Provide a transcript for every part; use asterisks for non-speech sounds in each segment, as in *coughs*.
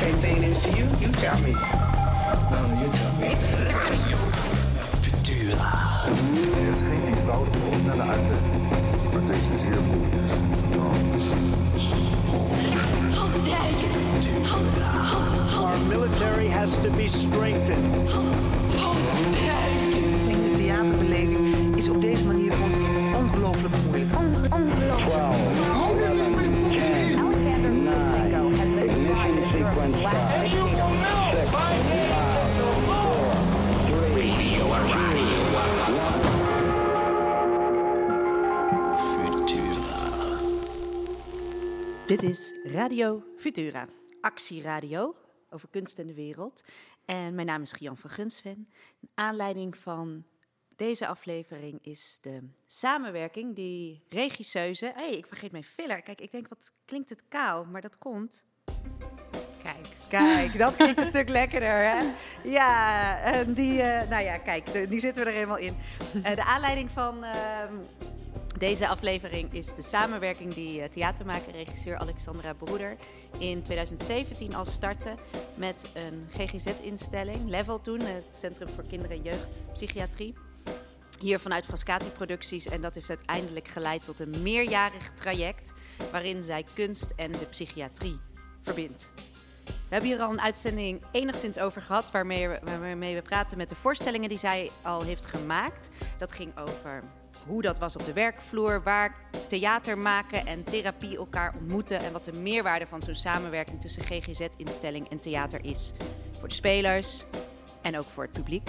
same thing is to you? You tell me. No, no, you tell me. Er is geen eenvoudige of snelle uitweg uit deze zeer moeilijke Our military has to be strengthened. Ik denk de theaterbeleving is op deze manier Dit is Radio Futura, actieradio over kunst en de wereld. En mijn naam is Gian van Gunsven. Aanleiding van deze aflevering is de samenwerking die regisseuse... Hey, ik vergeet mijn filler. Kijk, ik denk, wat klinkt het kaal, maar dat komt... Kijk, kijk, dat klinkt een stuk lekkerder, hè? Ja, en die, eh, nou ja, kijk, nu zitten we er helemaal in. Eh, de aanleiding van ehm, deze aflevering is de samenwerking die eh, theatermaker regisseur Alexandra Broeder in 2017 al startte met een GGZ-instelling, Level toen, het Centrum voor Kinderen en Jeugdpsychiatrie. Hier vanuit Frascati Producties en dat heeft uiteindelijk geleid tot een meerjarig traject waarin zij kunst en de psychiatrie verbindt. We hebben hier al een uitzending enigszins over gehad, waarmee waarmee we praten met de voorstellingen die zij al heeft gemaakt. Dat ging over hoe dat was op de werkvloer, waar theater maken en therapie elkaar ontmoeten en wat de meerwaarde van zo'n samenwerking tussen GGZ-instelling en theater is. Voor de spelers en ook voor het publiek.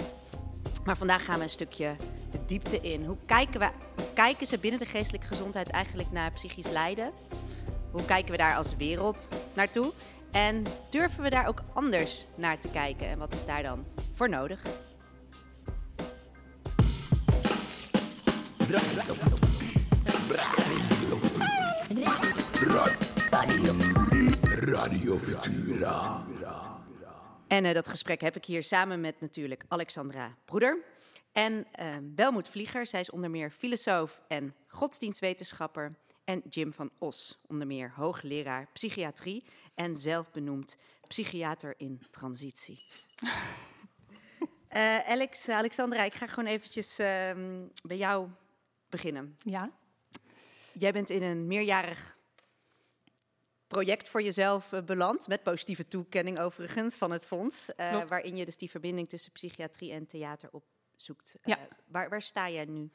Maar vandaag gaan we een stukje de diepte in. Hoe kijken, we, kijken ze binnen de geestelijke gezondheid eigenlijk naar psychisch lijden? Hoe kijken we daar als wereld naartoe? En durven we daar ook anders naar te kijken? En wat is daar dan voor nodig? Radio Futura. En eh, dat gesprek heb ik hier samen met natuurlijk Alexandra Broeder. En eh Belmoed Vlieger, zij is onder meer filosoof en godsdienstwetenschapper. En Jim van Os, onder meer hoogleraar psychiatrie en zelfbenoemd psychiater in transitie. *laughs* Eh, Alex, Alexandra, ik ga gewoon eventjes ehm, bij jou beginnen. Ja. Jij bent in een meerjarig project voor jezelf eh, beland, met positieve toekenning overigens van het fonds, eh, waarin je dus die verbinding tussen psychiatrie en theater opzoekt. Ja. Eh, waar, waar sta jij nu?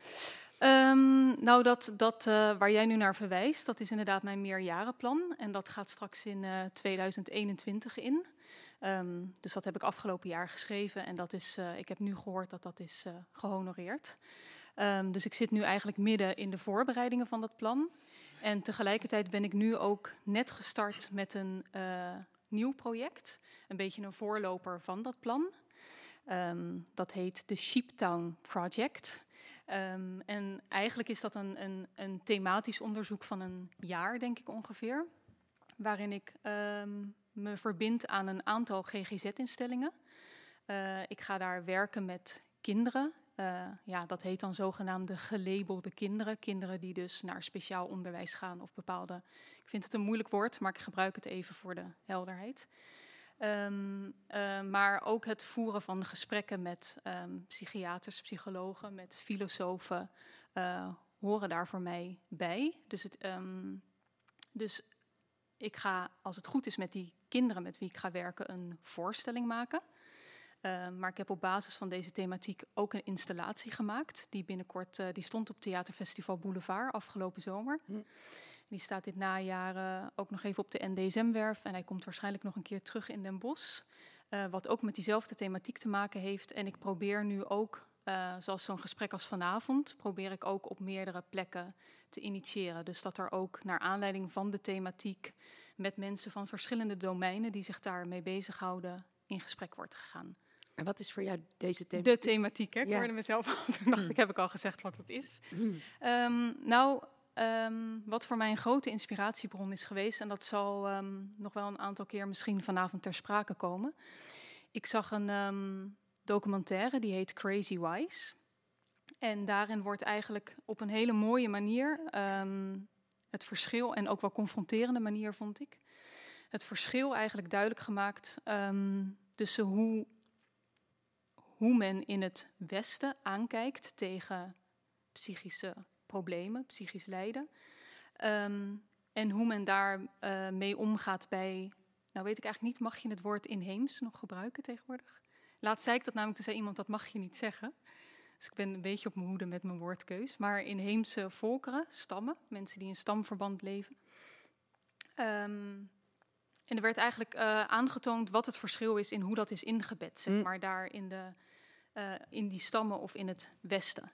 Ehm, nou, dat, dat waar jij nu naar verwijst, dat is inderdaad mijn meerjarenplan. En dat gaat straks in eh, 2021 in. Ehm, dus dat heb ik afgelopen jaar geschreven. En dat is, ik heb nu gehoord dat dat is eh, gehonoreerd. Ehm, dus ik zit nu eigenlijk midden in de voorbereidingen van dat plan. En tegelijkertijd ben ik nu ook net gestart met een eh, nieuw project. Een beetje een voorloper van dat plan. Ehm, dat heet de Sheeptown Project. Ehm, en eigenlijk is dat een, een, een thematisch onderzoek van een jaar, denk ik ongeveer. Waarin ik me verbind aan een aantal GGZ-instellingen. Eh, ik ga daar werken met kinderen. Eh, ja, dat heet dan zogenaamde gelabelde kinderen. Kinderen die dus naar speciaal onderwijs gaan of bepaalde. Ik vind het een moeilijk woord, maar ik gebruik het even voor de helderheid. Ehm, eh, maar ook het voeren van gesprekken met ehm, psychiaters, psychologen, met filosofen eh, horen daar voor mij bij. Dus, het, ehm, dus ik ga, als het goed is met die kinderen met wie ik ga werken, een voorstelling maken. Uh, maar ik heb op basis van deze thematiek ook een installatie gemaakt. Die binnenkort, uh, die stond op Theaterfestival Boulevard afgelopen zomer. Hm. Die staat dit najaar uh, ook nog even op de NDSM-werf. En hij komt waarschijnlijk nog een keer terug in Den Bosch. Uh, wat ook met diezelfde thematiek te maken heeft. En ik probeer nu ook, uh, zoals zo'n gesprek als vanavond, probeer ik ook op meerdere plekken te initiëren. Dus dat er ook naar aanleiding van de thematiek met mensen van verschillende domeinen die zich daarmee bezighouden in gesprek wordt gegaan. En wat is voor jou deze thematiek? De thematiek, hè? Ik ja. hoorde mezelf al. *laughs* Toen dacht ik, heb ik al gezegd wat het is. um, nou, um, wat voor mij een grote inspiratiebron is geweest... en dat zal um, nog wel een aantal keer misschien vanavond ter sprake komen. Ik zag een documentaire, die heet Crazy Wise. En daarin wordt eigenlijk op een hele mooie manier... het verschil, en ook wel confronterende manier, vond ik... het verschil eigenlijk duidelijk gemaakt ehm, tussen hoe, hoe men in het Westen aankijkt tegen psychische problemen, psychisch lijden. Ehm, en hoe men daarmee uh, mee omgaat bij, nou weet ik eigenlijk niet, mag je het woord inheems nog gebruiken tegenwoordig? Laat zei ik dat namelijk, toen zei iemand, dat mag je niet zeggen. Dus ik ben een beetje op mijn hoede met mijn woordkeus. Maar inheemse volkeren, stammen, mensen die in stamverband leven. Um, en er werd eigenlijk uh, aangetoond wat het verschil is in hoe dat is ingebed, zeg maar, daar in, de, uh, in die stammen of in het Westen.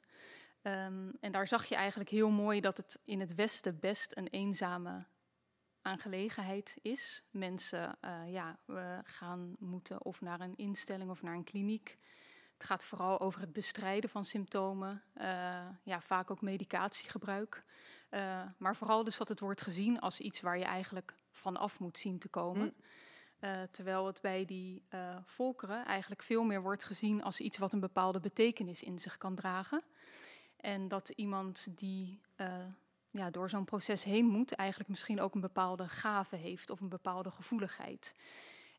Um, en daar zag je eigenlijk heel mooi dat het in het Westen best een eenzame aangelegenheid is. Mensen uh, ja, gaan moeten of naar een instelling of naar een kliniek. Het gaat vooral over het bestrijden van symptomen, uh, ja, vaak ook medicatiegebruik. Maar vooral dus dat het wordt gezien als iets waar je eigenlijk van af moet zien te komen. Mm. Uh, terwijl het bij die volkeren eigenlijk veel meer wordt gezien als iets wat een bepaalde betekenis in zich kan dragen. En dat iemand die ja, door zo'n proces heen moet, eigenlijk misschien ook een bepaalde gave heeft of een bepaalde gevoeligheid.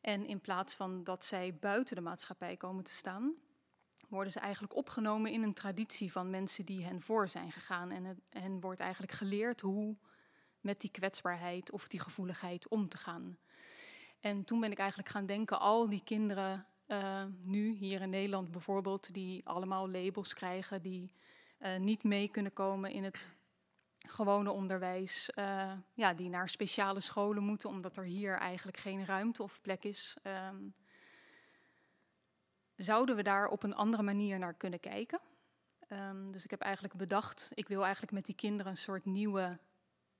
En in plaats van dat zij buiten de maatschappij komen te staan, worden ze eigenlijk opgenomen in een traditie van mensen die hen voor zijn gegaan. En het, hen wordt eigenlijk geleerd hoe met die kwetsbaarheid of die gevoeligheid om te gaan. En toen ben ik eigenlijk gaan denken, al die kinderen uh, nu hier in Nederland bijvoorbeeld, die allemaal labels krijgen, die uh, niet mee kunnen komen in het gewone onderwijs, uh, ja, die naar speciale scholen moeten, omdat er hier eigenlijk geen ruimte of plek is. Um, zouden we daar op een andere manier naar kunnen kijken? Um, dus ik heb eigenlijk bedacht, ik wil eigenlijk met die kinderen een soort nieuwe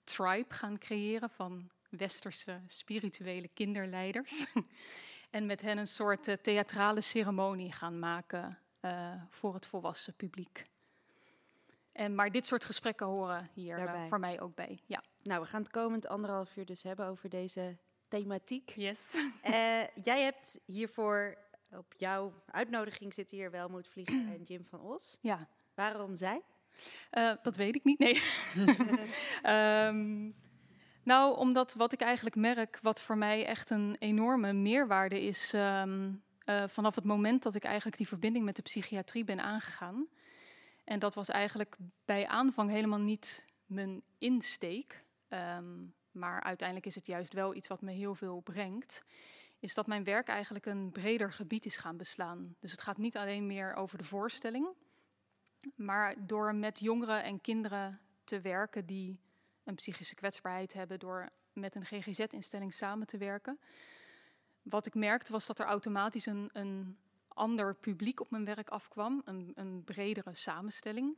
tribe gaan creëren van westerse spirituele kinderleiders. *laughs* en met hen een soort uh, theatrale ceremonie gaan maken uh, voor het volwassen publiek. En, maar dit soort gesprekken horen hier uh, voor mij ook bij. Ja. Nou, we gaan het komend anderhalf uur dus hebben over deze thematiek. Yes. *laughs* jij hebt hiervoor op jouw uitnodiging zitten hier Welmoed Vlieger en Jim van Os. Ja. Waarom zij? Uh, dat weet ik niet, nee. um, *laughs* nou, omdat wat ik eigenlijk merk, wat voor mij echt een enorme meerwaarde is... Um, uh, vanaf het moment dat ik eigenlijk die verbinding met de psychiatrie ben aangegaan. En dat was eigenlijk bij aanvang helemaal niet mijn insteek. Um, maar uiteindelijk is het juist wel iets wat me heel veel brengt is dat mijn werk eigenlijk een breder gebied is gaan beslaan. Dus het gaat niet alleen meer over de voorstelling, maar door met jongeren en kinderen te werken die een psychische kwetsbaarheid hebben, door met een GGZ-instelling samen te werken. Wat ik merkte was dat er automatisch een, een ander publiek op mijn werk afkwam, een, een bredere samenstelling.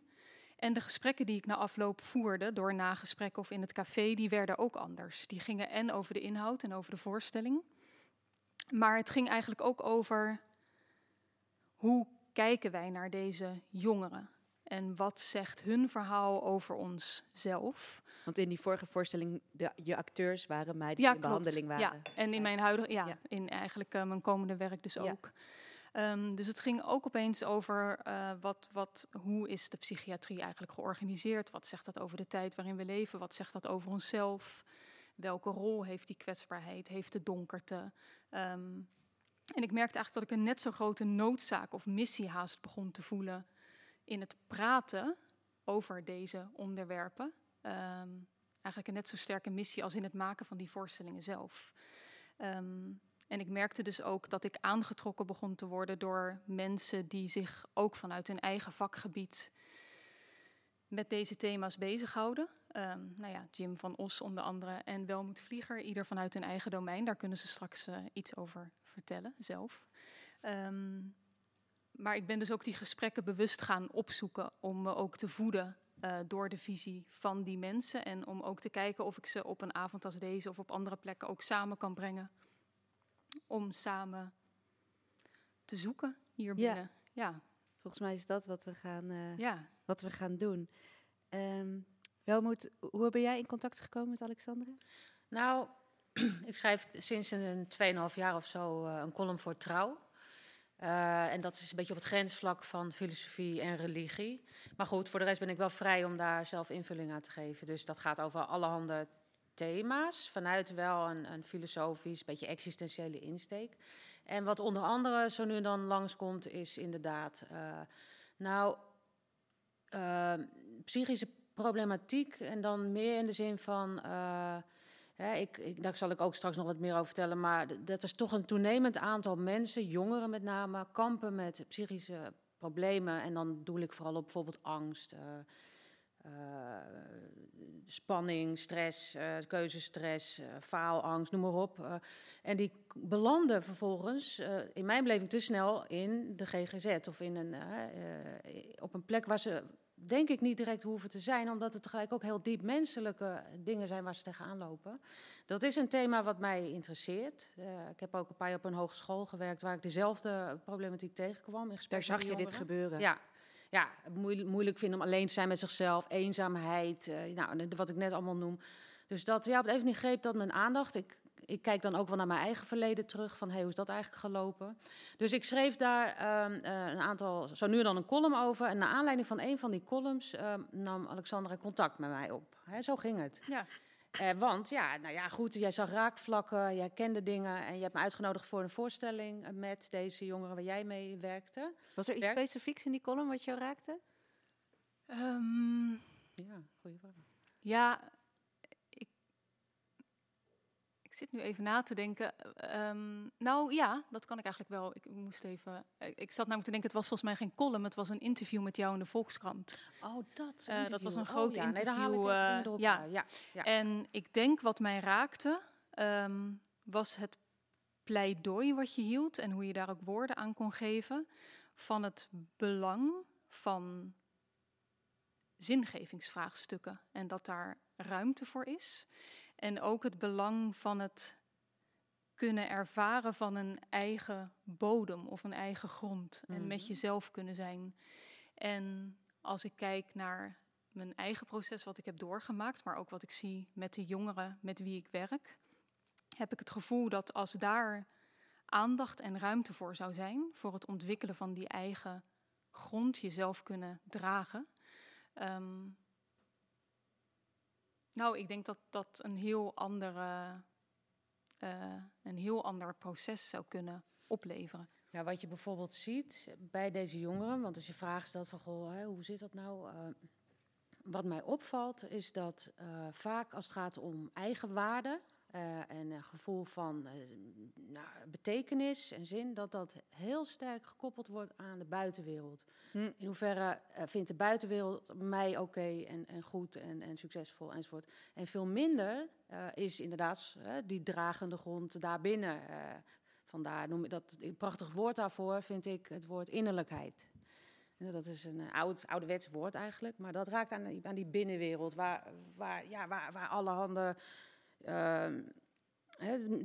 En de gesprekken die ik na afloop voerde, door nagesprekken of in het café, die werden ook anders. Die gingen en over de inhoud en over de voorstelling. Maar het ging eigenlijk ook over hoe kijken wij naar deze jongeren? En wat zegt hun verhaal over onszelf? Want in die vorige voorstelling, de, je acteurs waren mij die in klopt. behandeling waren. Ja, en in mijn huidige, ja, ja. in eigenlijk uh, mijn komende werk dus ook. Ja. Um, dus het ging ook opeens over uh, wat, wat, hoe is de psychiatrie eigenlijk georganiseerd? Wat zegt dat over de tijd waarin we leven? Wat zegt dat over onszelf? Welke rol heeft die kwetsbaarheid? Heeft de donkerte? Um, en ik merkte eigenlijk dat ik een net zo grote noodzaak of missie haast begon te voelen in het praten over deze onderwerpen. Um, eigenlijk een net zo sterke missie als in het maken van die voorstellingen zelf. Um, en ik merkte dus ook dat ik aangetrokken begon te worden door mensen die zich ook vanuit hun eigen vakgebied met deze thema's bezighouden. Um, nou ja, Jim van Os onder andere en Welmoed Vlieger, ieder vanuit hun eigen domein. Daar kunnen ze straks uh, iets over vertellen zelf. Um, maar ik ben dus ook die gesprekken bewust gaan opzoeken om me ook te voeden uh, door de visie van die mensen. En om ook te kijken of ik ze op een avond als deze of op andere plekken ook samen kan brengen. Om samen te zoeken hier binnen. Ja. ja. Volgens mij is dat wat we gaan, uh, ja. wat we gaan doen. Um, Welmoed, hoe ben jij in contact gekomen met Alexandra? Nou, *clears throat* ik schrijf sinds een 2,5 jaar of zo uh, een column voor Trouw. Uh, en dat is een beetje op het grensvlak van filosofie en religie. Maar goed, voor de rest ben ik wel vrij om daar zelf invulling aan te geven. Dus dat gaat over allerhande thema's vanuit wel een, een filosofisch, beetje existentiële insteek. En wat onder andere zo nu en dan langskomt, is inderdaad, uh, nou, uh, psychische problematiek en dan meer in de zin van. Hè, ik, ik, daar zal ik ook straks nog wat meer over vertellen. Maar dat is toch een toenemend aantal mensen, jongeren met name, kampen met psychische problemen. En dan doe ik vooral op bijvoorbeeld angst. Uh, uh, spanning, stress, uh, keuzestress, faalangst, noem maar op. en die belanden vervolgens, in mijn beleving, te snel in de GGZ of in een, op een plek waar ze, denk ik, niet direct hoeven te zijn, omdat het tegelijk ook heel diep menselijke dingen zijn waar ze tegenaan lopen. Dat is een thema wat mij interesseert. ik heb ook een paar jaar op een hogeschool gewerkt waar ik dezelfde problematiek tegenkwam. Daar zag je dit gebeuren? Ja ja, moeilijk vinden om alleen te zijn met zichzelf, eenzaamheid, uh, nou, wat ik net allemaal noem. Dus dat, ja, op even niet greep dat mijn aandacht. Ik, ik kijk dan ook wel naar mijn eigen verleden terug, van hey, hoe is dat eigenlijk gelopen? Dus ik schreef daar uh, een aantal, zo nu en dan een column over. En naar aanleiding van een van die columns uh, nam Alexandra contact met mij op. Hè, zo ging het. Ja. Uh, want ja, nou ja, goed, jij zag raakvlakken, jij kende dingen en je hebt me uitgenodigd voor een voorstelling met deze jongeren waar jij mee werkte. Was er iets Werk? specifieks in die column wat jou raakte? Um, ja, goede vraag. Ja, ik zit nu even na te denken. Um, nou ja, dat kan ik eigenlijk wel. Ik moest even. Ik zat namelijk te denken, het was volgens mij geen column, het was een interview met jou in de Volkskrant. Oh, dat. Uh, dat was een groot oh, ja. interview. Nee, uh, ja. ja. Ja, En ik denk wat mij raakte, um, was het pleidooi wat je hield en hoe je daar ook woorden aan kon geven van het belang van zingevingsvraagstukken en dat daar ruimte voor is. En ook het belang van het kunnen ervaren van een eigen bodem of een eigen grond. En met mhm. jezelf kunnen zijn. En als ik kijk naar mijn eigen proces, wat ik heb doorgemaakt, maar ook wat ik zie met de jongeren met wie ik werk, heb ik het gevoel dat als daar aandacht en ruimte voor zou zijn, voor het ontwikkelen van die eigen grond, jezelf kunnen dragen, um, nou, ik denk dat dat een heel, andere, uh, een heel ander proces zou kunnen opleveren. Ja, wat je bijvoorbeeld ziet bij deze jongeren, want als je vraagt stelt van goh, hoe zit dat nou? Uh, wat mij opvalt is dat uh, vaak als het gaat om eigenwaarde, uh, en een gevoel van uh, nou, betekenis en zin, dat dat heel sterk gekoppeld wordt aan de buitenwereld. Hm. In hoeverre uh, vindt de buitenwereld mij oké okay en, en, goed en, en, succesvol enzovoort. En veel minder is inderdaad die dragende grond daarbinnen. vandaar noem ik dat een prachtig woord daarvoor, vind ik het woord innerlijkheid. Dat is een oud, ouderwets woord eigenlijk, maar dat raakt aan, aan die binnenwereld, waar, waar, ja, waar, waar allerhande uh,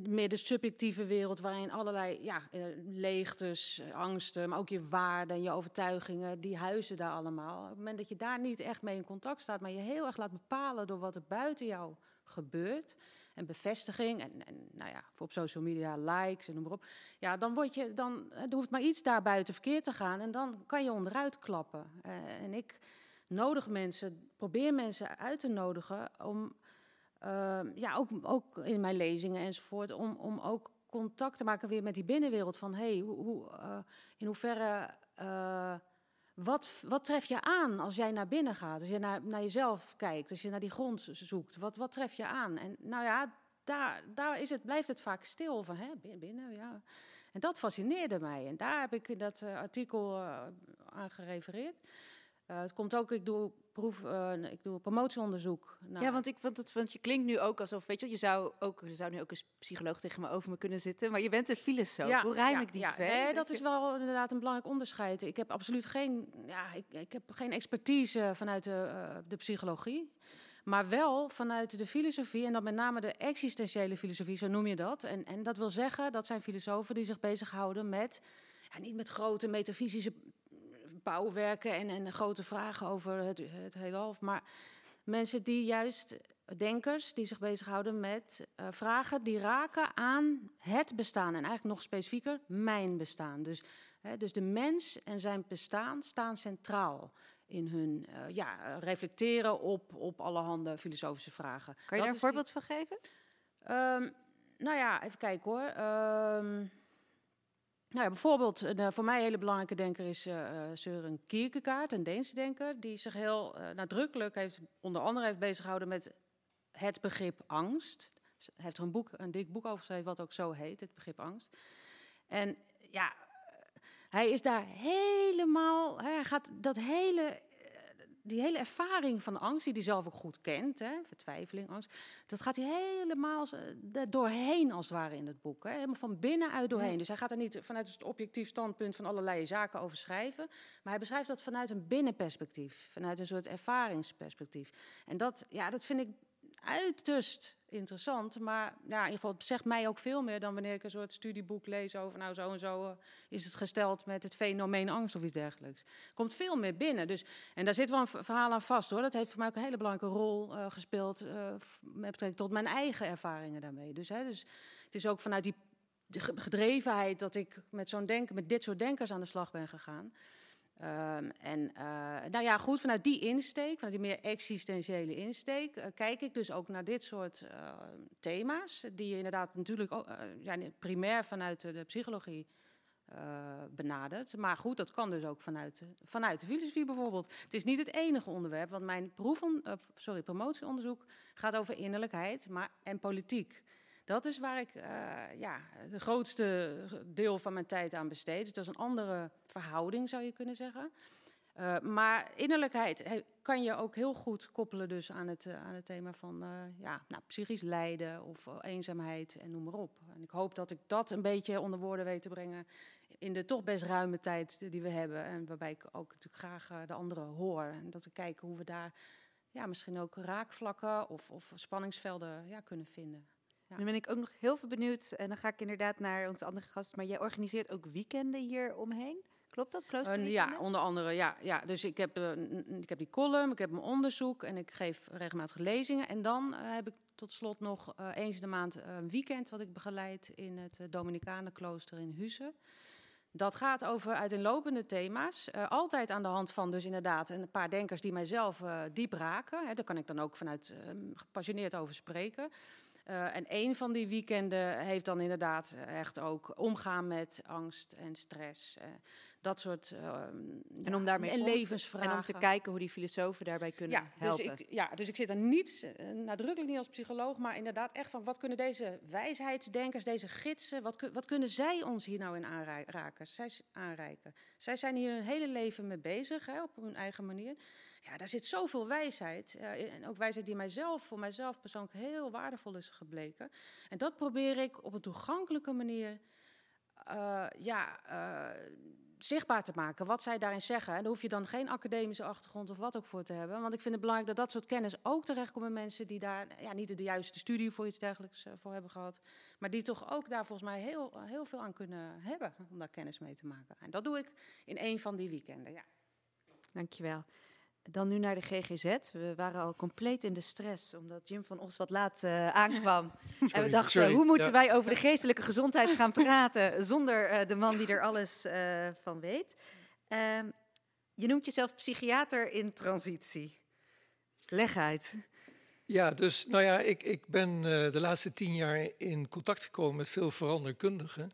meer de subjectieve wereld waarin allerlei ja, uh, leegtes, angsten, maar ook je waarden en je overtuigingen, die huizen daar allemaal. Op het moment dat je daar niet echt mee in contact staat, maar je heel erg laat bepalen door wat er buiten jou gebeurt en bevestiging en, en nou ja, op social media likes en noem maar op. Ja, dan word je, dan er hoeft maar iets daar buiten verkeerd te gaan en dan kan je onderuit klappen. Uh, en ik nodig mensen, probeer mensen uit te nodigen om uh, ja, ook, ook in mijn lezingen enzovoort, om, om ook contact te maken weer met die binnenwereld. Van hey, hoe, hoe, uh, in hoeverre, uh, wat, wat tref je aan als jij naar binnen gaat? Als je naar, naar jezelf kijkt, als je naar die grond zoekt, wat, wat tref je aan? En nou ja, daar, daar is het, blijft het vaak stil van, hè, binnen, ja. En dat fascineerde mij. En daar heb ik in dat artikel aan gerefereerd. Het komt ook, ik doe, proef, uh, ik doe promotieonderzoek. Nou, ja, want, ik, want, het, want je klinkt nu ook alsof, weet je, je zou, ook, je zou nu ook een psycholoog tegen me over me kunnen zitten, maar je bent een filosoof. Ja, Hoe rijm ja, ik die ja, twee? Nee, dat is wel inderdaad een belangrijk onderscheid. Ik heb absoluut geen, ja, ik, ik heb geen expertise vanuit de, uh, de psychologie. Maar wel vanuit de filosofie, en dan met name de existentiële filosofie, zo noem je dat. En, en dat wil zeggen, dat zijn filosofen die zich bezighouden met, ja, niet met grote metafysische bouwwerken en, en grote vragen over het, het heelal. Maar mensen die juist, denkers, die zich bezighouden met uh, vragen die raken aan het bestaan. En eigenlijk nog specifieker, mijn bestaan. Dus, hè, dus de mens en zijn bestaan staan centraal in hun uh, ja, reflecteren op, op allerhande filosofische vragen. Kan je daar een voorbeeld van geven? Um, nou ja, even kijken hoor. Um, nou ja, bijvoorbeeld, een uh, voor mij een hele belangrijke denker is uh, Søren Kierkegaard, een Deense denker, die zich heel nadrukkelijk heeft, onder andere heeft bezighouden met het begrip angst. Hij heeft er een, boek, een dik boek over geschreven, wat ook zo heet, het begrip angst. En ja, hij is daar helemaal, hij gaat dat hele die hele ervaring van angst, die hij zelf ook goed kent, hè, vertwijfeling, angst, dat gaat hij helemaal doorheen als het ware in het boek. Hè, helemaal van binnenuit doorheen. Dus hij gaat er niet vanuit het objectief standpunt van allerlei zaken over schrijven, maar hij beschrijft dat vanuit een binnenperspectief, vanuit een soort ervaringsperspectief. En dat, ja, dat vind ik uiterst interessant. Maar ja, in ieder geval, het zegt mij ook veel meer dan wanneer ik een soort studieboek lees over, nou zo en zo uh, is het gesteld met het fenomeen angst of iets dergelijks. Komt veel meer binnen. Dus, en daar zit wel een verhaal aan vast hoor. Dat heeft voor mij ook een hele belangrijke rol uh, gespeeld uh, met betrekking tot mijn eigen ervaringen daarmee. Dus, hè, dus het is ook vanuit die gedrevenheid dat ik met zo'n denken, met dit soort denkers aan de slag ben gegaan. Um, en uh, nou ja, goed, vanuit die insteek, vanuit die meer existentiële insteek, uh, kijk ik dus ook naar dit soort uh, thema's, die je inderdaad natuurlijk ook, ja, primair vanuit de psychologie benadert. Maar goed, dat kan dus ook vanuit, vanuit de filosofie bijvoorbeeld. Het is niet het enige onderwerp, want mijn sorry, promotieonderzoek gaat over innerlijkheid maar, en politiek. Dat is waar ik uh, ja, de grootste deel van mijn tijd aan besteed. Dus dat is een andere verhouding, zou je kunnen zeggen. Uh, maar innerlijkheid kan je ook heel goed koppelen dus aan het, uh, aan het thema van ja, nou, psychisch lijden of eenzaamheid en noem maar op. En ik hoop dat ik dat een beetje onder woorden weet te brengen in de toch best ruime tijd die we hebben. En waarbij ik ook natuurlijk graag de anderen hoor. En dat we kijken hoe we daar ja, misschien ook raakvlakken of, of spanningsvelden ja, kunnen vinden. Ja. Nu ben ik ook nog heel veel benieuwd. En dan ga ik inderdaad naar onze andere gast. Maar jij organiseert ook weekenden hier omheen. Klopt dat? Klooster uh, ja, onder andere. Ja, ja. Dus ik heb, uh, ik heb die column, ik heb mijn onderzoek en ik geef regelmatig lezingen. En dan uh, heb ik tot slot nog eens in de maand een weekend wat ik begeleid in het Dominicanenklooster in Huizen. Dat gaat over uiteenlopende thema's. Uh, altijd aan de hand van dus inderdaad een paar denkers die mijzelf uh, diep raken. Hè, daar kan ik dan ook vanuit uh, gepassioneerd over spreken. Uh, en een van die weekenden heeft dan inderdaad echt ook omgaan met angst en stress. Uh, dat soort uh, en om daarmee en levensvragen. En om te kijken hoe die filosofen daarbij kunnen ja, helpen. Dus ik, ja, dus ik zit er niet nadrukkelijk niet als psycholoog, maar inderdaad echt van wat kunnen deze wijsheidsdenkers, deze gidsen, wat, wat kunnen zij ons hier nou in aanraken? Zij, aanreiken? Zij zijn hier hun hele leven mee bezig, hè, op hun eigen manier. Ja, daar zit zoveel wijsheid. Uh, en ook wijsheid die mijzelf, voor mijzelf persoonlijk heel waardevol is gebleken. En dat probeer ik op een toegankelijke manier uh, ja, uh, zichtbaar te maken. Wat zij daarin zeggen. En daar hoef je dan geen academische achtergrond of wat ook voor te hebben. Want ik vind het belangrijk dat dat soort kennis ook terechtkomt bij mensen die daar ja, niet de juiste studie voor iets dergelijks voor hebben gehad. Maar die toch ook daar volgens mij heel, heel veel aan kunnen hebben om daar kennis mee te maken. En dat doe ik in een van die weekenden. Ja. Dankjewel. Dan nu naar de GGZ. We waren al compleet in de stress, omdat Jim van Os wat laat uh, aankwam. Sorry, *laughs* en we dachten, sorry. hoe moeten ja. wij over de geestelijke gezondheid gaan praten *laughs* zonder uh, de man die er alles uh, van weet? Ehm, je noemt jezelf psychiater in transitie. Leg uit. Ja, dus nou ja, ik, ik ben de laatste tien jaar in contact gekomen met veel veranderkundigen.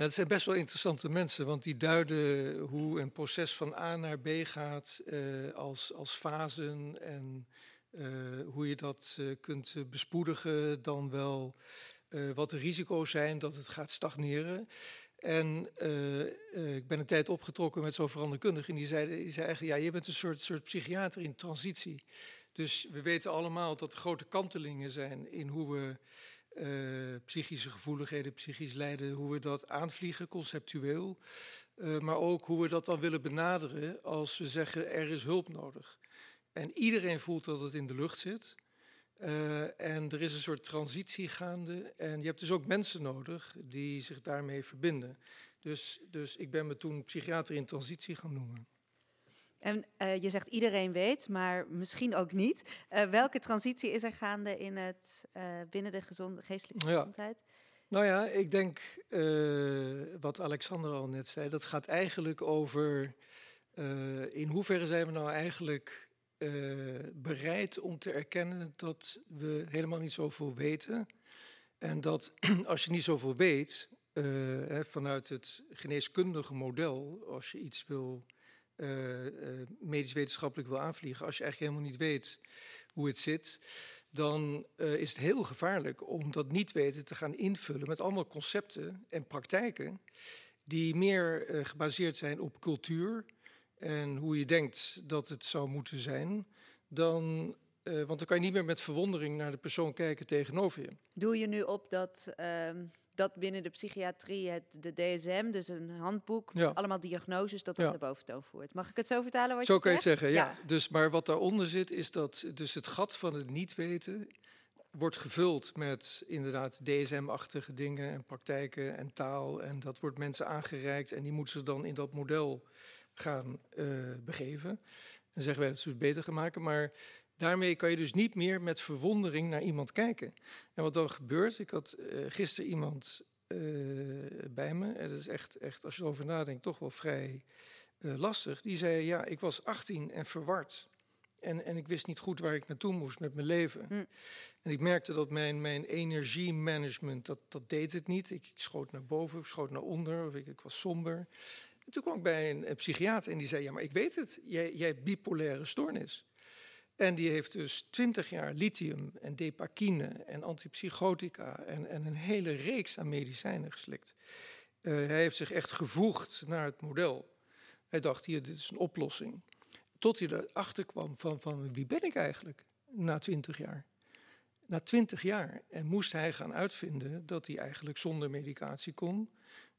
En dat zijn best wel interessante mensen, want die duiden hoe een proces van A naar B gaat uh, als, als fasen en uh, hoe je dat uh, kunt bespoedigen, dan wel wat de risico's zijn dat het gaat stagneren. En ik ben een tijd opgetrokken met zo'n veranderkundige en die zei, die zei eigenlijk, ja, je bent een soort, soort psychiater in transitie. Dus we weten allemaal dat er grote kantelingen zijn in hoe we uh, psychische gevoeligheden, psychisch lijden, hoe we dat aanvliegen conceptueel. Uh, maar ook hoe we dat dan willen benaderen als we zeggen er is hulp nodig. En iedereen voelt dat het in de lucht zit. Uh, en er is een soort transitie gaande. En je hebt dus ook mensen nodig die zich daarmee verbinden. Dus, dus ik ben me toen psychiater in transitie gaan noemen. En uh, je zegt iedereen weet, maar misschien ook niet. Uh, welke transitie is er gaande in het, uh, binnen de gezonde, geestelijke gezondheid? Ja. Nou ja, ik denk wat Alexander al net zei, dat gaat eigenlijk over in hoeverre zijn we nou eigenlijk bereid om te erkennen dat we helemaal niet zoveel weten? En dat *clears throat* als je niet zoveel weet, hè, vanuit het geneeskundige model, als je iets wil, medisch-wetenschappelijk wil aanvliegen, als je eigenlijk helemaal niet weet hoe het zit, dan uh, is het heel gevaarlijk om dat niet weten te gaan invullen met allemaal concepten en praktijken die meer gebaseerd zijn op cultuur en hoe je denkt dat het zou moeten zijn, dan, want dan kan je niet meer met verwondering naar de persoon kijken tegenover je. Doe je nu op dat ehm, dat binnen de psychiatrie het, de DSM, dus een handboek, ja. allemaal diagnoses, dat dat ja. de boventoon voert. Mag ik het zo vertalen wat zo je kan je het zeggen, ja. ja. Dus, maar wat daaronder zit, is dat dus het gat van het niet weten wordt gevuld met inderdaad DSM-achtige dingen en praktijken en taal. En dat wordt mensen aangereikt en die moeten ze dan in dat model gaan uh, begeven. En zeggen wij dat ze het beter gaan maken. Maar Daarmee kan je dus niet meer met verwondering naar iemand kijken. En wat dan gebeurt, ik had uh, gisteren iemand uh, bij me, en dat is echt, echt, als je erover nadenkt, toch wel vrij uh, lastig. Die zei, ja, ik was 18 en verward. En, en ik wist niet goed waar ik naartoe moest met mijn leven. Hm. En ik merkte dat mijn, mijn energiemanagement, dat, dat deed het niet. Ik, ik schoot naar boven, of schoot naar onder, of ik, ik was somber. En toen kwam ik bij een, een, psychiater en die zei, ja, maar ik weet het. Jij, jij hebt bipolaire stoornis. En die heeft dus twintig jaar lithium en depakine en antipsychotica en, en een hele reeks aan medicijnen geslikt. Uh, hij heeft zich echt gevoegd naar het model. Hij dacht, hier, dit is een oplossing. Tot hij erachter kwam van, van wie ben ik eigenlijk na twintig jaar? Na twintig jaar. En moest hij gaan uitvinden dat hij eigenlijk zonder medicatie kon.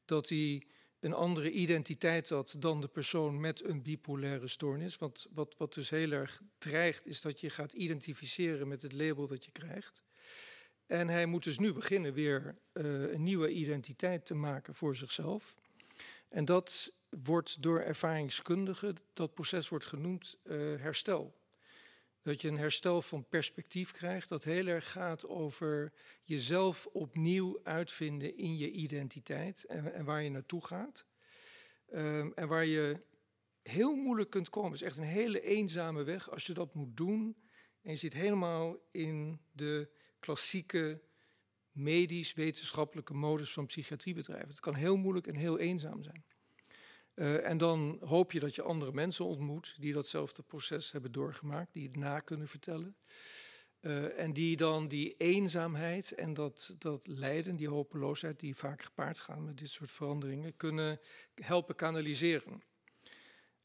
Dat hij een andere identiteit had dan de persoon met een bipolaire stoornis. Want wat, wat dus heel erg dreigt, is dat je gaat identificeren met het label dat je krijgt. En hij moet dus nu beginnen weer uh, een nieuwe identiteit te maken voor zichzelf. En dat wordt door ervaringskundigen, dat proces wordt genoemd uh, herstel. Dat je een herstel van perspectief krijgt, dat heel erg gaat over jezelf opnieuw uitvinden in je identiteit en, waar je naartoe gaat. Um, en waar je heel moeilijk kunt komen. Het is echt een hele eenzame weg als je dat moet doen. En je zit helemaal in de klassieke medisch-wetenschappelijke modus van psychiatriebedrijven. Het kan heel moeilijk en heel eenzaam zijn. Uh, en dan hoop je dat je andere mensen ontmoet die datzelfde proces hebben doorgemaakt, die het na kunnen vertellen. Uh, en die dan die eenzaamheid en dat, dat lijden, die hopeloosheid die vaak gepaard gaan met dit soort veranderingen, kunnen helpen kanaliseren.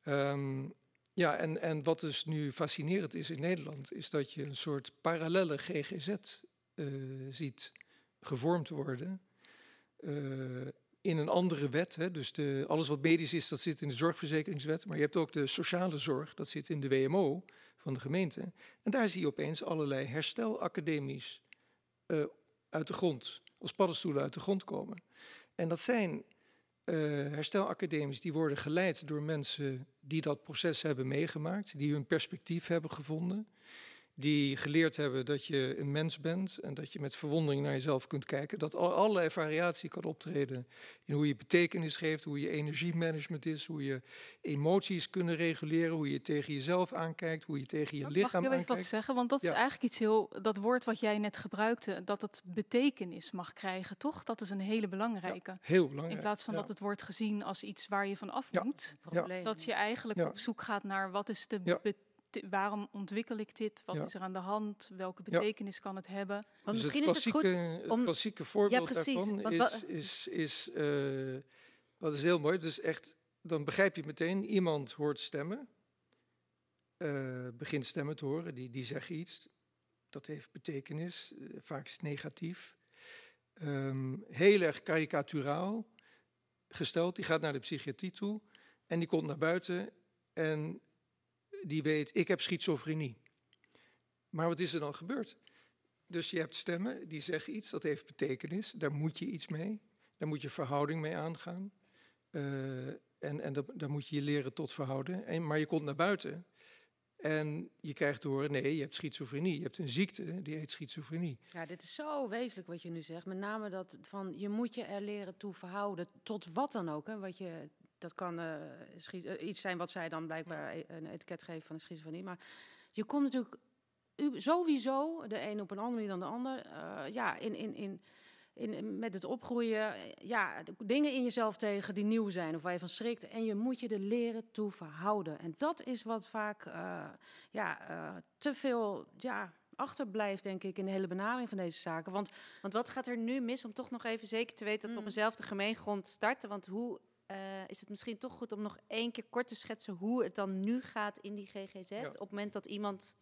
Um, ja, en, en wat dus nu fascinerend is in Nederland, is dat je een soort parallele GGZ uh, ziet gevormd worden. In een andere wet. Hè. Dus de, alles wat medisch is, dat zit in de zorgverzekeringswet. Maar je hebt ook de sociale zorg, dat zit in de WMO van de gemeente. En daar zie je opeens allerlei herstelacademies uh, uit de grond, als paddenstoelen uit de grond komen. En dat zijn uh, herstelacademies die worden geleid door mensen die dat proces hebben meegemaakt, die hun perspectief hebben gevonden die geleerd hebben dat je een mens bent en dat je met verwondering naar jezelf kunt kijken. Dat allerlei variatie kan optreden in hoe je betekenis geeft, hoe je energiemanagement is, hoe je emoties kunnen reguleren, hoe je tegen jezelf aankijkt, hoe je tegen je Mag lichaam Mag ik even wat zeggen? Want dat Ja. is eigenlijk iets heel, dat woord wat jij net gebruikte, dat het betekenis mag krijgen, toch? Dat is een hele belangrijke. Heel belangrijk. In plaats van ja. dat het wordt gezien als iets waar je van af Ja. moet. Probleem. Dat je eigenlijk Ja. op zoek gaat naar wat is de Ja. Waarom ontwikkel ik dit? Wat Ja. is er aan de hand? Welke Ja. betekenis kan het hebben? Want Dus misschien het is het goed het om- klassieke voorbeeld precies, daarvan is, is, is eh, wat is heel mooi. Dus echt, dan begrijp je meteen, iemand hoort stemmen, eh, begint stemmen te horen, die, die zeggen iets. Dat heeft betekenis, eh, vaak is het negatief. Ehm, heel erg karikaturaal gesteld. Die gaat naar de psychiatrie toe en die komt naar buiten en die weet, ik heb schizofrenie. Maar wat is er dan gebeurd? Dus je hebt stemmen die zeggen iets, dat heeft betekenis. Daar moet je iets mee. Daar moet je verhouding mee aangaan. Eh, en en dat- daar moet je je leren tot verhouden. En, maar je komt naar buiten en je krijgt te horen: nee, je hebt schizofrenie. Je hebt een ziekte die heet schizofrenie. Ja, dit is zo wezenlijk wat je nu zegt. Met name dat van je moet je er leren toe verhouden. Tot wat dan ook. Hè, wat je dat kan eh, eh, iets zijn wat zij dan blijkbaar e- een etiket geven van een schizofrenie. Maar je komt natuurlijk sowieso, de een op een andere manier dan de ander, eh, ja, in, in, in, in, met het opgroeien, ja, dingen in jezelf tegen die nieuw zijn of waar je van schrikt. En je moet je er leren toe verhouden. En dat is wat vaak ja, te veel ja, achterblijft, denk ik, in de hele benadering van deze zaken. Want Want wat gaat er nu mis om toch nog even zeker te weten dat we op Mm. eenzelfde gemeengrond starten? Want hoe eh, is het misschien toch goed om nog één keer kort te schetsen hoe het dan nu gaat in die GGZ? Ja. Op het moment dat iemand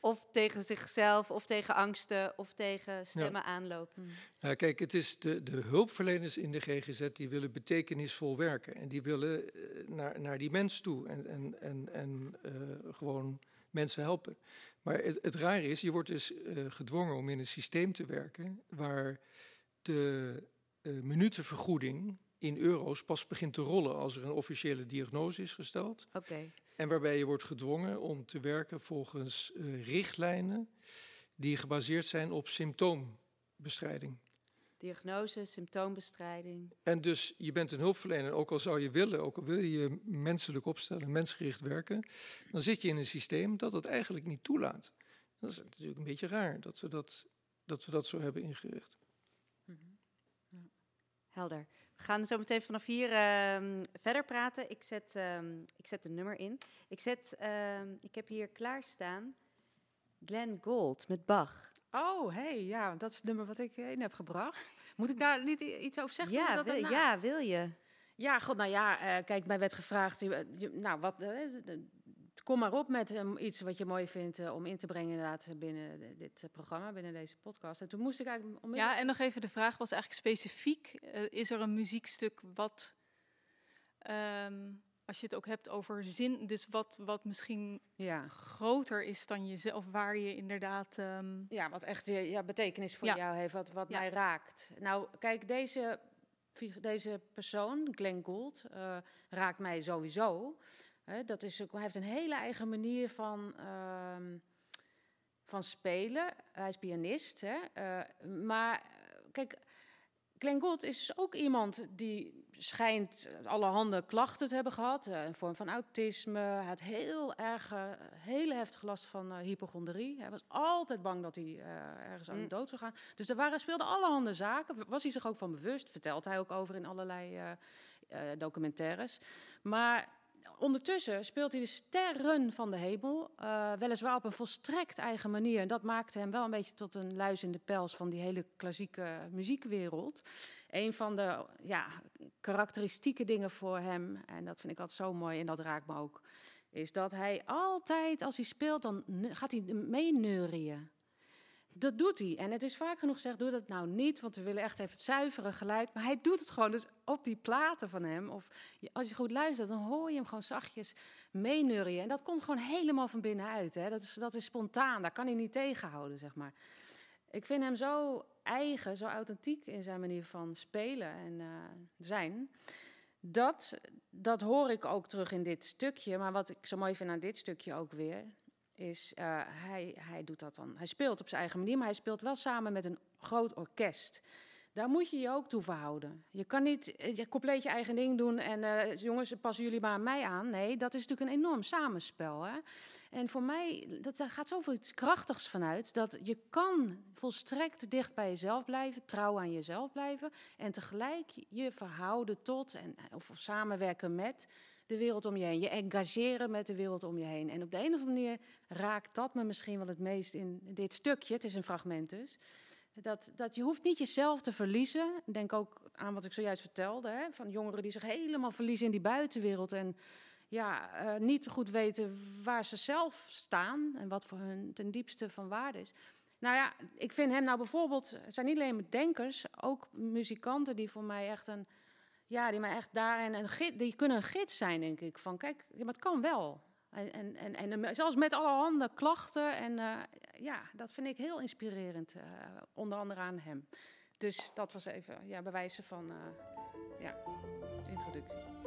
of tegen zichzelf, of tegen angsten, of tegen stemmen aanloopt. Nou, kijk, het is de, de hulpverleners in de GGZ die willen betekenisvol werken. En die willen eh, naar, naar die mens toe en, en, en, en eh, gewoon mensen helpen. Maar het, het rare is, je wordt dus eh, gedwongen om in een systeem te werken waar de eh, minutenvergoeding in euro's pas begint te rollen als er een officiële diagnose is gesteld. Oké. En waarbij je wordt gedwongen om te werken volgens eh, richtlijnen die gebaseerd zijn op symptoombestrijding. Diagnose, symptoombestrijding. En dus je bent een hulpverlener, ook al zou je willen, ook al wil je menselijk opstellen, mensgericht werken, dan zit je in een systeem dat dat eigenlijk niet toelaat. Dat is natuurlijk een beetje raar dat we dat, dat, we dat zo hebben ingericht. Helder. We gaan zo meteen vanaf hier ehm, verder praten. Ik zet, ehm, ik zet een nummer in. Ik, zet, ehm, ik heb hier klaarstaan Glenn Gould met Bach. Oh, hey, ja, dat is het nummer wat ik in heb gebracht. Moet ik daar niet iets over zeggen? Ja, Dat wil, ja, wil je? Ja, god, nou ja, eh, kijk, mij werd gevraagd, nou, wat, eh, kom maar op met eh, iets wat je mooi vindt eh, om in te brengen inderdaad binnen de- dit eh, programma, binnen deze podcast. En toen moest ik eigenlijk onmiddellijk... Ja, en nog even de vraag was eigenlijk specifiek: eh, is er een muziekstuk wat, ehm, als je het ook hebt over zin, dus wat, wat misschien Ja. groter is dan jezelf, waar je inderdaad. ehm, Ja, wat echt eh, ja, betekenis voor Ja. jou heeft, wat, wat Ja. mij raakt. Nou, kijk, deze, deze persoon, Glenn Gould, eh, raakt mij sowieso. Dat is ook, hij heeft een hele eigen manier van, ehm, van spelen. Hij is pianist, hè, eh, maar eh, kijk... Glenn Gould is ook iemand die schijnt allerhande klachten te hebben gehad. eh, een vorm van autisme. Hij had heel erg, hele heftig last van hypochondrie. Hij was altijd bang dat hij ergens aan de Mm. dood zou gaan. Dus er waren, speelden allerhande zaken. Was hij zich ook van bewust. Vertelt hij ook over in allerlei documentaires. Maar ondertussen speelt hij de sterren van de hemel. eh, weliswaar op een volstrekt eigen manier. En dat maakte hem wel een beetje tot een luis in de pels van die hele klassieke muziekwereld. Een van de ja, karakteristieke dingen voor hem, en dat vind ik altijd zo mooi en dat raakt me ook, is dat hij altijd als hij speelt, dan gaat hij meeneurien. Dat doet hij. En het is vaak genoeg gezegd, doe dat nou niet, want we willen echt even het zuivere geluid. Maar hij doet het gewoon. Dus op die platen van hem, of als je goed luistert, dan hoor je hem gewoon zachtjes meeneurien. En dat komt gewoon helemaal van binnenuit. Hè. Dat, is, dat is spontaan, daar kan hij niet tegenhouden, zeg maar. Ik vind hem zo eigen, zo authentiek in zijn manier van spelen en eh, zijn. Dat, dat hoor ik ook terug in dit stukje. Maar wat ik zo mooi vind aan dit stukje ook weer, is uh, hij, hij doet dat dan. Hij speelt op zijn eigen manier, maar hij speelt wel samen met een groot orkest. Daar moet je je ook toe verhouden. Je kan niet je compleet je eigen ding doen en uh, jongens, passen jullie maar aan mij aan. Nee, dat is natuurlijk een enorm samenspel. Hè? En voor mij, dat, daar gaat zoveel iets krachtigs vanuit. Dat je kan volstrekt dicht bij jezelf blijven, trouw aan jezelf blijven. En tegelijk je verhouden tot, en, of samenwerken met de wereld om je heen. Je engageren met de wereld om je heen. En op de een of andere manier raakt dat me misschien wel het meest in dit stukje. Het is een fragment dus. Dat, dat je hoeft niet jezelf te verliezen. Denk ook aan wat ik zojuist vertelde. Hè, van jongeren die zich helemaal verliezen in die buitenwereld. En ja, uh, niet goed weten waar ze zelf staan. En wat voor hun ten diepste van waarde is. Nou ja, ik vind hem nou bijvoorbeeld... Het zijn niet alleen denkers, ook muzikanten die voor mij echt een... Ja, die mij echt daarin... Een die kunnen een gids zijn, denk ik. Van kijk, maar het kan wel. En, en, en, en zelfs met allerhande klachten. En uh, ja, dat vind ik heel inspirerend, uh, onder andere aan hem. Dus dat was even ja, bewijzen van ja, introductie.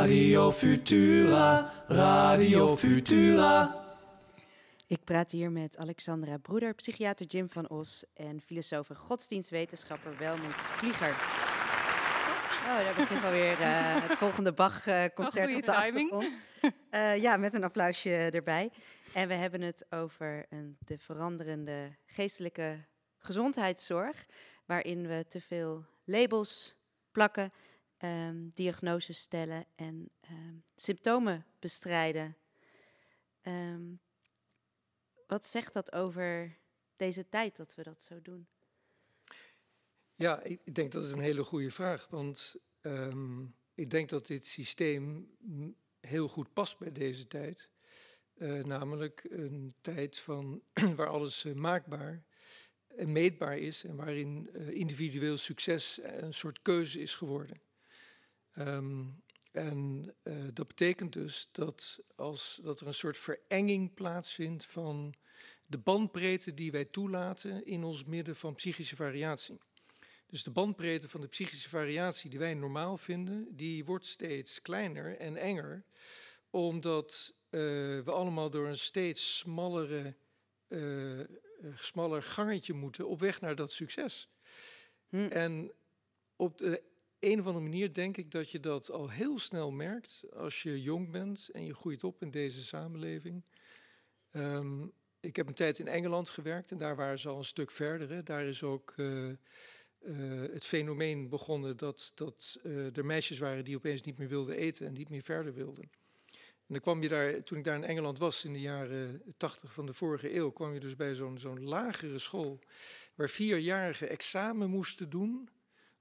Radio Futura, Radio Futura. Ik praat hier met Alexandra Broeder, psychiater Jim van Os en filosoof en godsdienstwetenschapper Welmoed Vlieger. Oh, daar begint alweer uh, het volgende Bach-concert Oh, op de timing. achtergrond. Eh, ja, met een applausje erbij. En we hebben het over een, de veranderende geestelijke gezondheidszorg, waarin we te veel labels plakken, ehm, diagnoses stellen en ehm, symptomen bestrijden. Ehm, wat zegt dat over deze tijd dat we dat zo doen? Ja, ik denk dat is een hele goede vraag. Want ik denk dat dit systeem heel goed past bij deze tijd. Eh, namelijk een tijd van *clears throat* waar alles eh, maakbaar en meetbaar is en waarin eh, individueel succes een soort keuze is geworden. Ehm, en eh, dat betekent dus dat, als, dat er een soort verenging plaatsvindt van de bandbreedte die wij toelaten in ons midden van psychische variatie. Dus de bandbreedte van de psychische variatie die wij normaal vinden, die wordt steeds kleiner en enger, omdat eh, we allemaal door een steeds smallere, eh, smaller gangetje moeten op weg naar dat succes. Hm. En op de een of andere manier denk ik dat je dat al heel snel merkt als je jong bent en je groeit op in deze samenleving. Ehm, ik heb een tijd in Engeland gewerkt en daar waren ze al een stuk verder. Hè. Daar is ook eh, eh, het fenomeen begonnen dat, dat eh, er meisjes waren die opeens niet meer wilden eten en niet meer verder wilden. En dan kwam je daar, toen ik daar in Engeland was in de jaren 80 van de vorige eeuw, kwam je dus bij zo'n zo'n lagere school waar vierjarigen examen moesten doen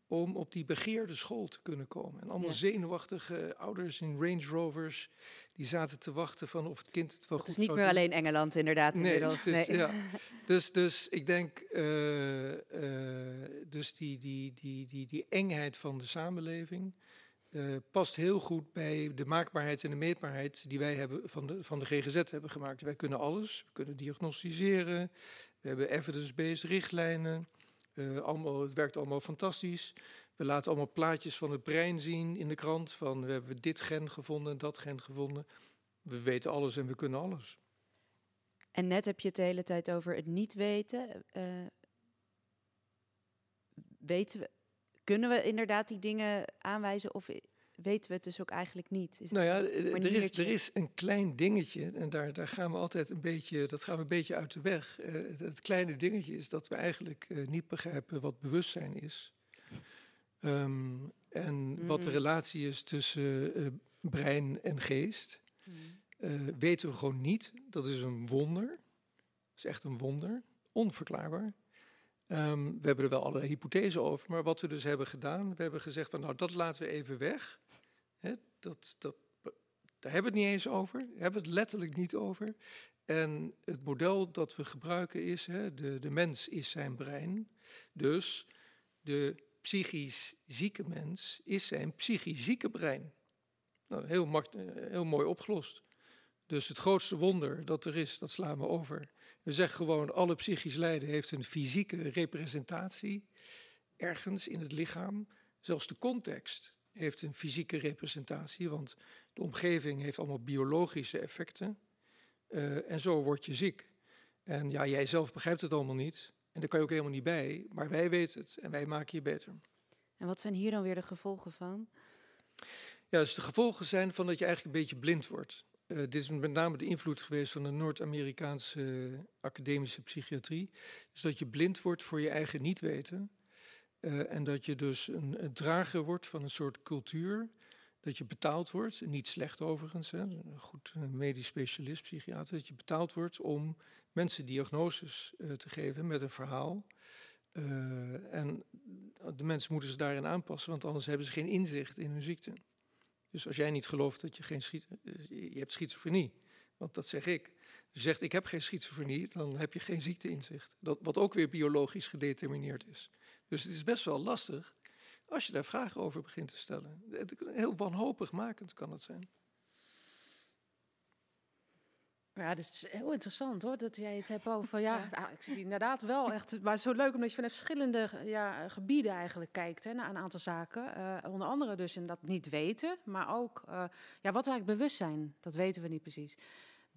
om op die begeerde school te kunnen komen. En allemaal Ja. zenuwachtige ouders in Range Rovers die zaten te wachten van of het kind het wel Het goed is niet meer doen. alleen Engeland, inderdaad. Nee, inmiddels. *laughs* dus, nee. ja. dus, dus ik denk, eh, eh, dus die, die, die, die, die engheid van de samenleving eh, past heel goed bij de maakbaarheid en de meetbaarheid die wij hebben van de, van de GGZ hebben gemaakt. Wij kunnen alles, we kunnen diagnosticeren, we hebben evidence-based richtlijnen, eh, allemaal, het werkt allemaal fantastisch. We laten allemaal plaatjes van het brein zien in de krant, van we hebben dit gen gevonden en dat gen gevonden. We weten alles en we kunnen alles. En net heb je het de hele tijd over het niet weten. Eh, weten we, kunnen we inderdaad die dingen aanwijzen of weten we het dus ook eigenlijk niet? Is Nou ja, eh, er is, er is een klein dingetje en daar, daar gaan we altijd een beetje, dat gaan we een beetje uit de weg. Eh, het, kleine dingetje is dat we eigenlijk eh, niet begrijpen wat bewustzijn is. Ehm, en wat de Mm. relatie is tussen brein en geest, Mm. weten we gewoon niet. Dat is een wonder. Dat is echt een wonder. Onverklaarbaar. Ehm, we hebben er wel allerlei hypothesen over, maar wat we dus hebben gedaan, we hebben gezegd van nou dat laten we even weg. Dat, dat, daar hebben we het niet eens over, daar hebben we het letterlijk niet over. En het model dat we gebruiken is, de, de mens is zijn brein. Dus de psychisch zieke mens is zijn psychisch zieke brein. Nou, heel, heel mooi opgelost. Dus het grootste wonder dat er is, dat slaan we over. We zeggen gewoon, alle psychisch lijden heeft een fysieke representatie ergens in het lichaam. Zelfs de context heeft een fysieke representatie, want de omgeving heeft allemaal biologische effecten. Eh, en zo word je ziek. En ja, jij zelf begrijpt het allemaal niet. En daar kan je ook helemaal niet bij. Maar wij weten het en wij maken je beter. En wat zijn hier dan weer de gevolgen van? Ja, dus de gevolgen zijn van dat je eigenlijk een beetje blind wordt. Eh, dit is met name de invloed geweest van de Noord-Amerikaanse academische psychiatrie. Dus dat je blind wordt voor je eigen niet weten. Eh, en dat je dus een, drager wordt van een soort cultuur. Dat je betaald wordt, niet slecht overigens, hè, een goed eh, medisch specialist, psychiater. Dat je betaald wordt om mensen diagnoses eh, te geven met een verhaal. En de mensen moeten zich daarin aanpassen, want anders hebben ze geen inzicht in hun ziekte. Dus als jij niet gelooft dat je geen schiet, je hebt schizofrenie, want dat zeg ik. Je zegt ik heb geen schizofrenie, dan heb je geen ziekteinzicht. Dat, wat ook weer biologisch gedetermineerd is. Dus het is best wel lastig als je daar vragen over begint te stellen. Het- Heel wanhopig makend kan het zijn. Ja, dat is heel interessant hoor, dat jij het hebt over, ja, Nou, ik zie inderdaad wel echt, maar zo leuk omdat je vanuit verschillende ja, gebieden eigenlijk kijkt hè, naar een aantal zaken. Uh, onder andere dus in dat niet weten, maar ook, uh, ja, wat is eigenlijk bewustzijn? Dat weten we niet precies.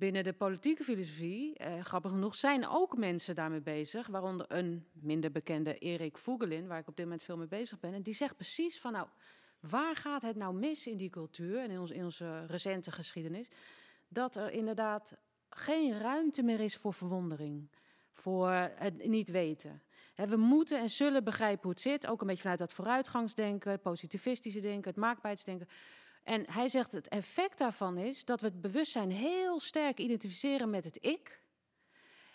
Binnen de politieke filosofie, eh, grappig genoeg, zijn ook mensen daarmee bezig. Waaronder een minder bekende Erik Vogelin, waar ik op dit moment veel mee bezig ben. En die zegt precies van, nou, waar gaat het nou mis in die cultuur en in, ons, in onze recente geschiedenis? Dat er inderdaad geen ruimte meer is voor verwondering, voor het niet weten. we moeten en zullen begrijpen hoe het zit, ook een beetje vanuit dat vooruitgangsdenken, positivistische denken, het maakbaarheidsdenken. En hij zegt het effect daarvan is dat we het bewustzijn heel sterk identificeren met het ik.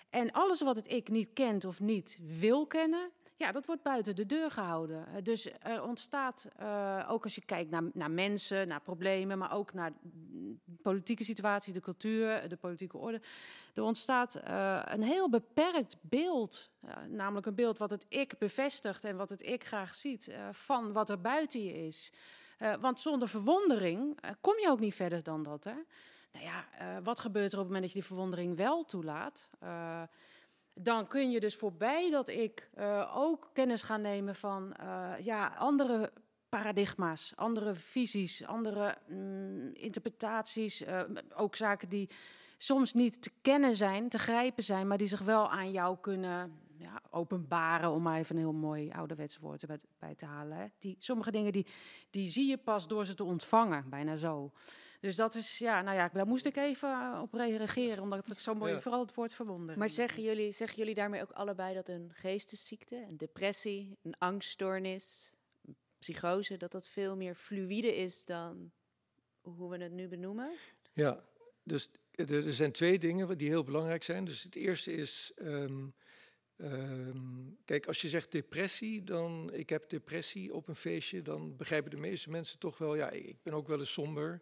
En alles wat het ik niet kent of niet wil kennen, ja, dat wordt buiten de deur gehouden. Dus er ontstaat, uh, ook als je kijkt naar, naar mensen, naar problemen, maar ook naar de politieke situatie, de cultuur, de politieke orde. Er ontstaat een heel beperkt beeld, namelijk een beeld wat het ik bevestigt en wat het ik graag ziet, van wat er buiten je is. Uh, want zonder verwondering uh, kom je ook niet verder dan dat. Hè? Nou ja, uh, wat gebeurt er op het moment dat je die verwondering wel toelaat? dan kun je dus voorbij dat ik ook kennis gaan nemen van ja, andere paradigma's, andere visies, andere mm, interpretaties. ook zaken die soms niet te kennen zijn, te grijpen zijn, maar die zich wel aan jou kunnen ja, openbaren, om maar even een heel mooi ouderwets woord bij, bij te halen. Hè. Die, sommige dingen die, die zie je pas door ze te ontvangen, bijna zo. Dus dat is, ja, nou ja, daar moest ik even eh, op reageren, omdat ik zo mooi, ja. vooral het woord verwonder. Maar zeggen jullie, zeggen jullie daarmee ook allebei dat een geestesziekte, een depressie, een angststoornis, een psychose, dat dat veel meer fluïde is dan hoe we het nu benoemen? Ja, dus er zijn twee dingen die heel belangrijk zijn. Dus het eerste is, um, um, kijk, als je zegt depressie, dan ik heb depressie op een feestje, dan begrijpen de meeste mensen toch wel, ja, ik ben ook wel eens somber.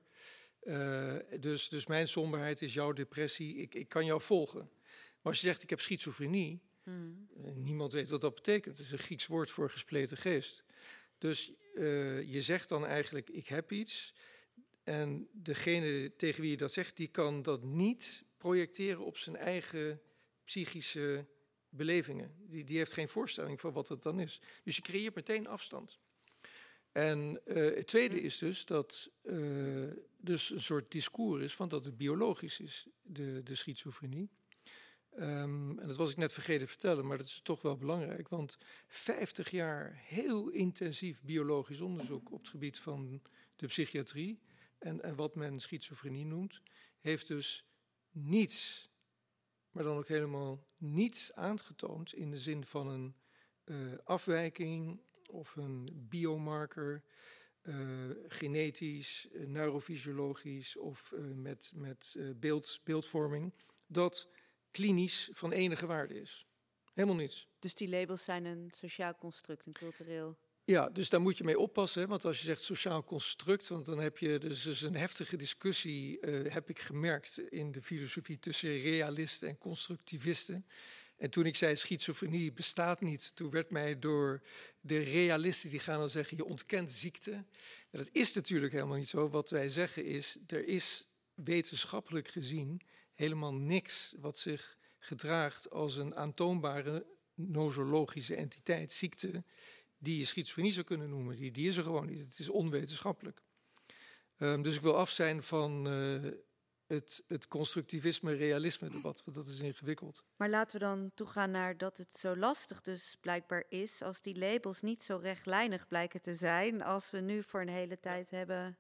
Uh, dus, dus mijn somberheid is jouw depressie, ik, ik kan jou volgen. Maar als je zegt, ik heb schizofrenie, hmm. niemand weet wat dat betekent. Het is een Grieks woord voor gespleten geest. Dus uh, je zegt dan eigenlijk, ik heb iets. En degene tegen wie je dat zegt, die kan dat niet projecteren op zijn eigen psychische belevingen. Die, die heeft geen voorstelling van wat het dan is. Dus je creëert meteen afstand. En uh, het tweede is dus dat uh, dus een soort discours is van dat het biologisch is, de, de schizofrenie. Um, en dat was ik net vergeten te vertellen, maar dat is toch wel belangrijk. Want 50 jaar heel intensief biologisch onderzoek op het gebied van de psychiatrie en, en wat men schizofrenie noemt, heeft dus niets, maar dan ook helemaal niets aangetoond in de zin van een uh, afwijking of een biomarker, uh, genetisch, uh, neurofysiologisch of met, met beeld, beeldvorming, dat klinisch van enige waarde is. Helemaal niets. Dus die labels zijn een sociaal construct, een cultureel ja, dus daar moet je mee oppassen. Want als je zegt sociaal construct, want dan heb je dus, dus een heftige discussie, uh, heb ik gemerkt in de filosofie tussen realisten en constructivisten. En toen ik zei schizofrenie bestaat niet, toen werd mij door de realisten die gaan dan zeggen je ontkent ziekte. En dat is natuurlijk helemaal niet zo. Wat wij zeggen is, er is wetenschappelijk gezien helemaal niks wat zich gedraagt als een aantoonbare nosologische entiteit, ziekte, die je schizofrenie zou kunnen noemen. Die, die is er gewoon niet. Het is onwetenschappelijk. Um, dus ik wil af zijn van uh, het, het constructivisme-realisme-debat, want dat is ingewikkeld. Maar laten we dan toegaan naar dat het zo lastig dus blijkbaar is als die labels niet zo rechtlijnig blijken te zijn als we nu voor een hele tijd hebben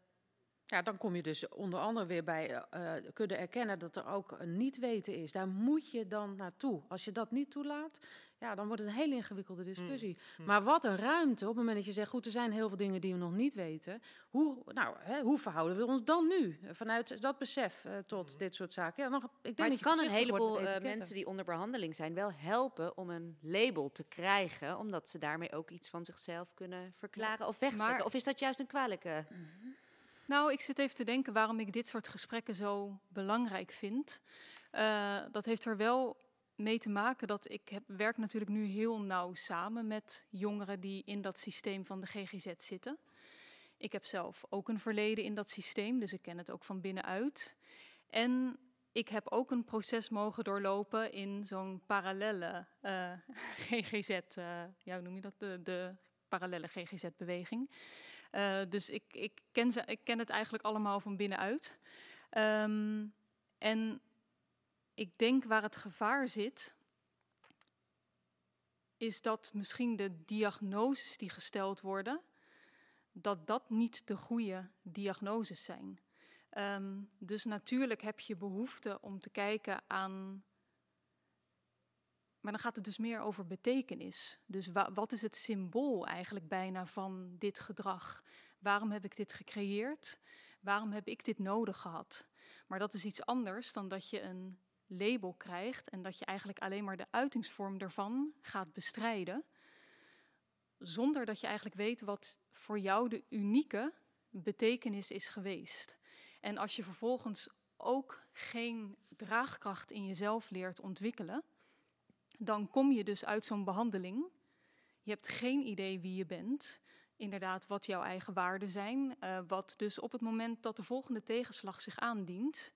ja, dan kom je dus onder andere weer bij uh, kunnen erkennen dat er ook een niet weten is. Daar moet je dan naartoe. Als je dat niet toelaat, ja, dan wordt het een hele ingewikkelde discussie. Mm. Maar wat een ruimte op het moment dat je zegt, goed, er zijn heel veel dingen die we nog niet weten. Hoe, nou, hè, hoe verhouden we ons dan nu vanuit dat besef uh, tot mm. dit soort zaken? Ja, nog, ik denk maar het kan een heleboel uh, mensen die onder behandeling zijn wel helpen om een label te krijgen, omdat ze daarmee ook iets van zichzelf kunnen verklaren ja, of wegzetten. Maar, of is dat juist een kwalijke? Mm -hmm. Nou, ik zit even te denken waarom ik dit soort gesprekken zo belangrijk vind. Uh, dat heeft er wel mee te maken dat ik heb, werk natuurlijk nu heel nauw samen met jongeren die in dat systeem van de GGZ zitten. Ik heb zelf ook een verleden in dat systeem, dus ik ken het ook van binnenuit. En ik heb ook een proces mogen doorlopen in zo'n parallelle uh, GGZ, uh, ja, hoe noem je dat? De, de GGZ-beweging. Uh, dus ik, ik, ken ze, ik ken het eigenlijk allemaal van binnenuit. Um, en ik denk waar het gevaar zit, is dat misschien de diagnoses die gesteld worden, dat dat niet de goede diagnoses zijn. Um, dus natuurlijk heb je behoefte om te kijken aan. Maar dan gaat het dus meer over betekenis. Dus wa wat is het symbool eigenlijk bijna van dit gedrag? Waarom heb ik dit gecreëerd? Waarom heb ik dit nodig gehad? Maar dat is iets anders dan dat je een label krijgt en dat je eigenlijk alleen maar de uitingsvorm ervan gaat bestrijden, zonder dat je eigenlijk weet wat voor jou de unieke betekenis is geweest. En als je vervolgens ook geen draagkracht in jezelf leert ontwikkelen, dan kom je dus uit zo'n behandeling. Je hebt geen idee wie je bent, inderdaad wat jouw eigen waarden zijn, uh, wat dus op het moment dat de volgende tegenslag zich aandient,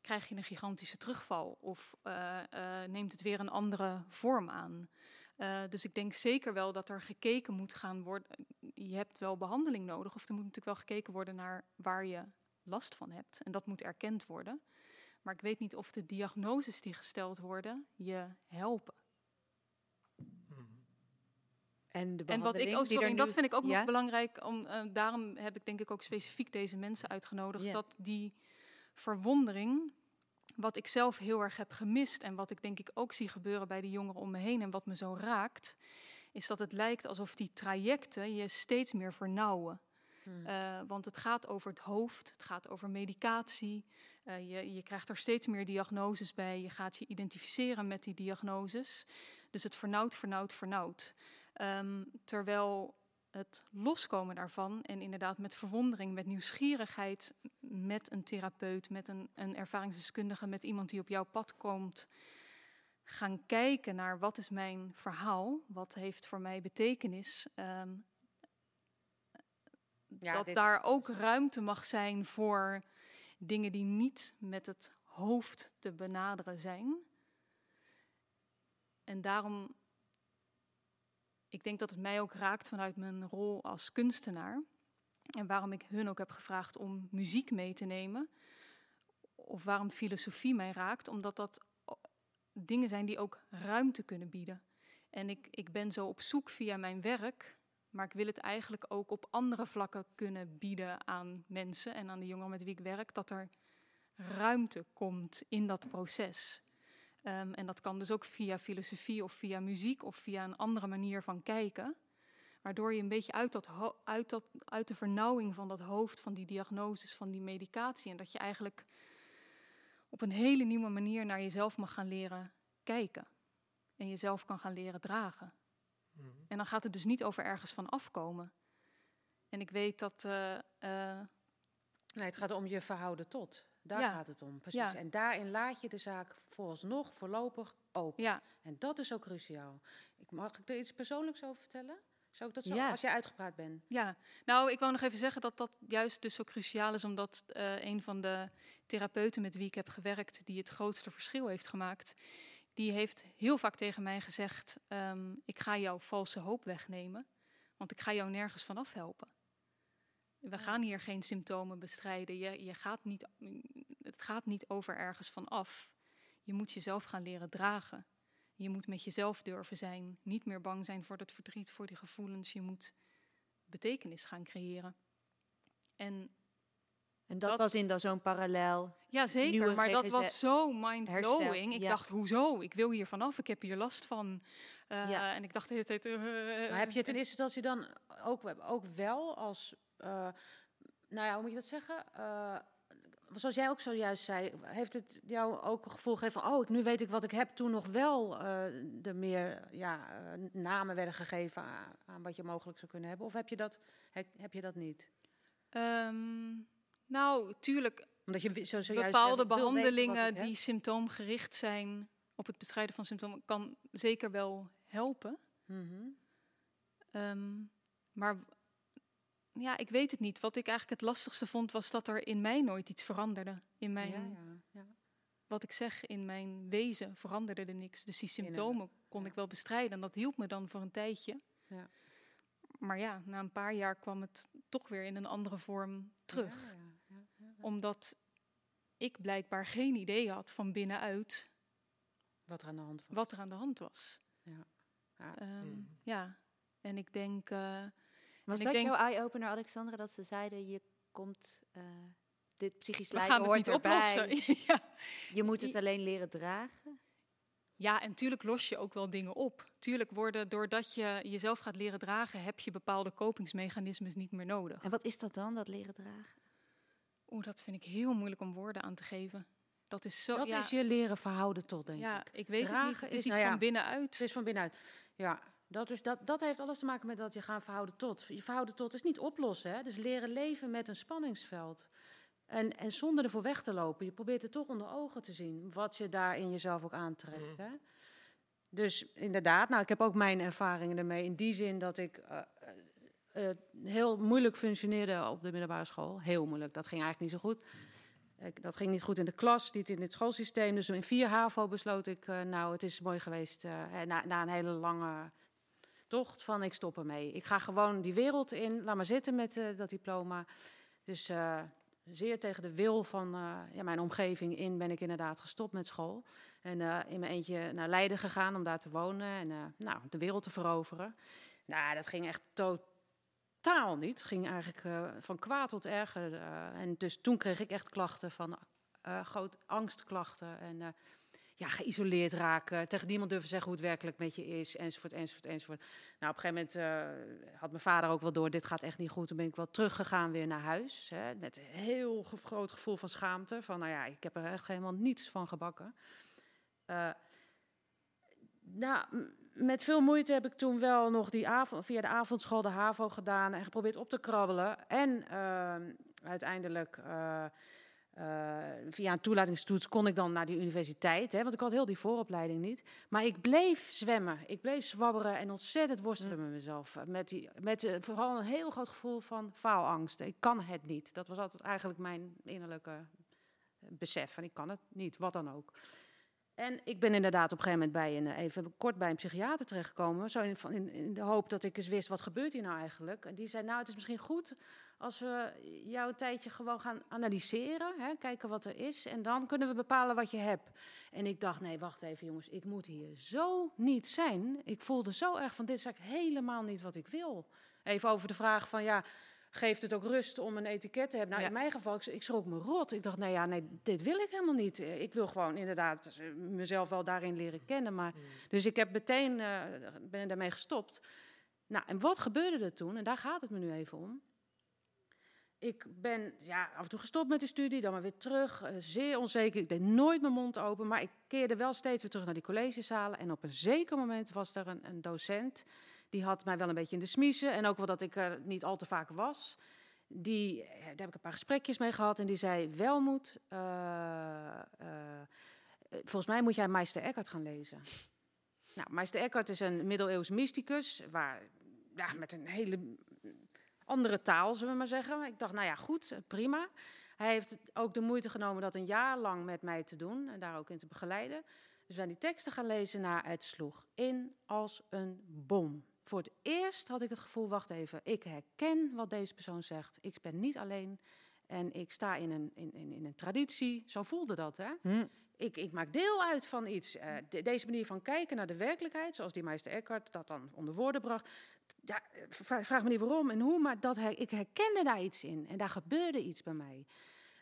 krijg je een gigantische terugval of uh, uh, neemt het weer een andere vorm aan. Dus ik denk zeker wel dat er gekeken moet gaan worden. Je hebt wel behandeling nodig, of er moet natuurlijk wel gekeken worden naar waar je last van hebt. En dat moet erkend worden. Maar ik weet niet of de diagnoses die gesteld worden je helpen. En, de en wat ik, oh, sorry, dat vind ik ook ja? nog belangrijk. Om, uh, daarom heb ik denk ik ook specifiek deze mensen uitgenodigd. Ja. Dat die verwondering, wat ik zelf heel erg heb gemist en wat ik denk ik ook zie gebeuren bij de jongeren om me heen en wat me zo raakt, is dat het lijkt alsof die trajecten je steeds meer vernauwen. Hmm. Uh, want het gaat over het hoofd, het gaat over medicatie. Uh, je, je krijgt er steeds meer diagnoses bij. Je gaat je identificeren met die diagnoses. Dus het vernauwt, vernauwt, vernauwt. Um, terwijl het loskomen daarvan en inderdaad met verwondering, met nieuwsgierigheid, met een therapeut, met een, een ervaringsdeskundige, met iemand die op jouw pad komt, gaan kijken naar wat is mijn verhaal, wat heeft voor mij betekenis. Um, ja, dat daar ook ruimte mag zijn voor dingen die niet met het hoofd te benaderen zijn. En daarom ik denk dat het mij ook raakt vanuit mijn rol als kunstenaar. En waarom ik hun ook heb gevraagd om muziek mee te nemen. Of waarom filosofie mij raakt, omdat dat dingen zijn die ook ruimte kunnen bieden. En ik, ik ben zo op zoek via mijn werk, maar ik wil het eigenlijk ook op andere vlakken kunnen bieden aan mensen en aan de jongeren met wie ik werk, dat er ruimte komt in dat proces. Um, en dat kan dus ook via filosofie of via muziek of via een andere manier van kijken. Waardoor je een beetje uit, dat uit, dat, uit de vernauwing van dat hoofd, van die diagnoses, van die medicatie. En dat je eigenlijk op een hele nieuwe manier naar jezelf mag gaan leren kijken. En jezelf kan gaan leren dragen. Mm -hmm. En dan gaat het dus niet over ergens van afkomen. En ik weet dat. Uh, uh, nee, het gaat om je verhouden tot. Daar ja. gaat het om, precies. Ja. En daarin laat je de zaak vooralsnog voorlopig open. Ja. En dat is ook cruciaal. Ik, mag ik er iets persoonlijks over vertellen? Zou ik dat zo, ja. als jij uitgepraat bent? Ja, nou, ik wou nog even zeggen dat dat juist dus zo cruciaal is, omdat uh, een van de therapeuten met wie ik heb gewerkt, die het grootste verschil heeft gemaakt, die heeft heel vaak tegen mij gezegd: um, Ik ga jouw valse hoop wegnemen, want ik ga jou nergens vanaf helpen. We gaan hier geen symptomen bestrijden. Je, je gaat niet, het gaat niet over ergens van af. Je moet jezelf gaan leren dragen. Je moet met jezelf durven zijn. Niet meer bang zijn voor dat verdriet, voor die gevoelens. Je moet betekenis gaan creëren. En, en dat, dat was in zo'n parallel. Ja, zeker. Maar dat was zo mind-blowing. Ik ja. dacht, hoezo? Ik wil hier vanaf. Ik heb hier last van. Uh, ja. En ik dacht de hele tijd... Uh, maar heb je het in eerste instantie dan ook, ook wel als uh, nou ja, hoe moet je dat zeggen? Uh, zoals jij ook zojuist zei, heeft het jou ook een gevoel gegeven van, oh, nu weet ik wat ik heb, toen nog wel uh, de meer ja, namen werden gegeven aan, aan, wat je mogelijk zou kunnen hebben? Of heb je dat, heb, heb je dat niet? Um, nou, tuurlijk. Omdat je zo, zojuist bepaalde behandelingen die symptoomgericht zijn op het bestrijden van symptomen, kan zeker wel helpen. Mm -hmm. um, maar ja, ik weet het niet. Wat ik eigenlijk het lastigste vond, was dat er in mij nooit iets veranderde. In mijn... Ja, ja, ja. wat ik zeg, in mijn wezen veranderde er niks. Dus die symptomen kon ik wel bestrijden en dat hielp me dan voor een tijdje. Ja. Maar ja, na een paar jaar kwam het toch weer in een andere vorm terug. Ja. Omdat ik blijkbaar geen idee had van binnenuit Wat er aan de hand was. wat er aan de hand was. Ja. Ja. Ehm, Mm. Ja, en ik denk... eh, Was dat denk- jouw eye-opener, Alexandra, dat ze zeiden, je komt, eh, dit psychisch we lijden hoort niet erbij. oplossen. *laughs* ja. Je moet het alleen leren dragen. Ja, en tuurlijk los je ook wel dingen op. Tuurlijk worden, doordat je jezelf gaat leren dragen, heb je bepaalde kopingsmechanismes niet meer nodig. En wat is dat dan, dat leren dragen? Oeh, dat vind ik heel moeilijk om woorden aan te geven. Dat is zo. Dat ja, is je leren verhouden tot, denk ja, ik. ik weet het niet. Het is is- iets nou ja, van binnenuit. Het is van binnenuit. Ja, dat, dus dat, dat heeft alles te maken met dat je gaan verhouden tot. Je verhouden tot is niet oplossen, hè? dus leren leven met een spanningsveld. En, en zonder ervoor weg te lopen. Je probeert het toch onder ogen te zien, wat je daar in jezelf ook aantreft. Hè? Dus inderdaad, nou, ik heb ook mijn ervaringen ermee. In die zin dat ik eh, eh, heel moeilijk functioneerde op de middelbare school. Heel moeilijk, dat ging eigenlijk niet zo goed. Dat ging niet goed in de klas, niet in het schoolsysteem. Dus in 4 HAVO besloot ik, eh, nou, het is mooi geweest. eh, na, na een hele lange tocht van ik stop ermee. Ik ga gewoon die wereld in, laat maar zitten met dat diploma. Dus zeer tegen de wil van ja, mijn omgeving in ben ik inderdaad gestopt met school. En in mijn eentje naar Leiden gegaan om daar te wonen en nou, de wereld te veroveren. Nou, dat ging echt totaal niet. Het ging eigenlijk eh, van kwaad tot erger. eh, en dus toen kreeg ik echt klachten van eh groot angstklachten en ja, geïsoleerd raken, tegen niemand durven zeggen hoe het werkelijk met je is, enzovoort, enzovoort, enzovoort. Nou, op een gegeven moment had mijn vader ook wel door, dit gaat echt niet goed. Toen ben ik wel teruggegaan weer naar huis, hè, met een heel groot gevoel van schaamte, van nou ja, ik heb er echt helemaal niets van gebakken. Eh, nou, met veel moeite heb ik toen wel nog die avond, via de avondschool de HAVO gedaan en geprobeerd op te krabbelen. En ehm, uiteindelijk eh, eh, via een toelatingstoets kon ik dan naar die universiteit, hè, want ik had heel die vooropleiding niet. Maar ik bleef zwemmen, ik bleef zwabberen en ontzettend worstelen met mezelf. Met, die, met eh, vooral een heel groot gevoel van faalangst. Ik kan het niet. Dat was altijd eigenlijk mijn innerlijke eh, besef. Van ik kan het niet, wat dan ook. En ik ben inderdaad op een gegeven moment bij een, eh, even kort bij een psychiater terechtgekomen. Zo in, in de hoop dat ik eens wist, wat gebeurt hier nou eigenlijk? En die zei, nou, het is misschien goed als we jou een tijdje gewoon gaan analyseren. Hè, kijken wat er is. En dan kunnen we bepalen wat je hebt. En ik dacht, nee, wacht even jongens. Ik moet hier zo niet zijn. Ik voelde zo erg van, dit is eigenlijk helemaal niet wat ik wil. Even over de vraag van, ja, geeft het ook rust om een etiket te hebben? Nou, Ja. in mijn geval, ik, ik schrok me rot. Ik dacht, nou ja, nee, dit wil ik helemaal niet. Eh, Ik wil gewoon inderdaad eh, mezelf wel daarin leren kennen. Maar, Dus ik heb meteen, eh, ben daarmee gestopt. Nou, en wat gebeurde er toen? En daar gaat het me nu even om. Ik ben ja, af en toe gestopt met de studie, dan maar weer terug. zeer onzeker. Ik deed nooit mijn mond open, maar ik keerde wel steeds weer terug naar die collegezalen. En op een zeker moment was er een, een docent. Die had mij wel een beetje in de smiezen. En ook wel dat ik er niet al te vaak was. Die, eh, daar heb ik een paar gesprekjes mee gehad. En die zei: Welmoed, eh, eh, eh, volgens mij moet jij Meister Eckhart gaan lezen. *laughs* Nou, Meister Eckhart is een middeleeuws mysticus. Waar, ja, met een hele andere taal, zullen we maar zeggen. Ik dacht, nou ja, goed, prima. Hij heeft ook de moeite genomen dat een jaar lang met mij te doen en daar ook in te begeleiden. Dus we zijn die teksten gaan lezen. Nou, het sloeg in als een bom. Voor het eerst had ik het gevoel, wacht even, ik herken wat deze persoon zegt. Ik ben niet alleen en ik sta in een, in, in, in een traditie. Zo voelde dat, hè? Hm. Ik, ik maak deel uit van iets. Eh, de- deze manier van kijken naar de werkelijkheid, zoals die meester Eckhart dat dan onder woorden bracht. Ja, eh, vra- vraag me niet waarom en hoe, maar dat her, ik herkende daar iets in. En daar gebeurde iets bij mij.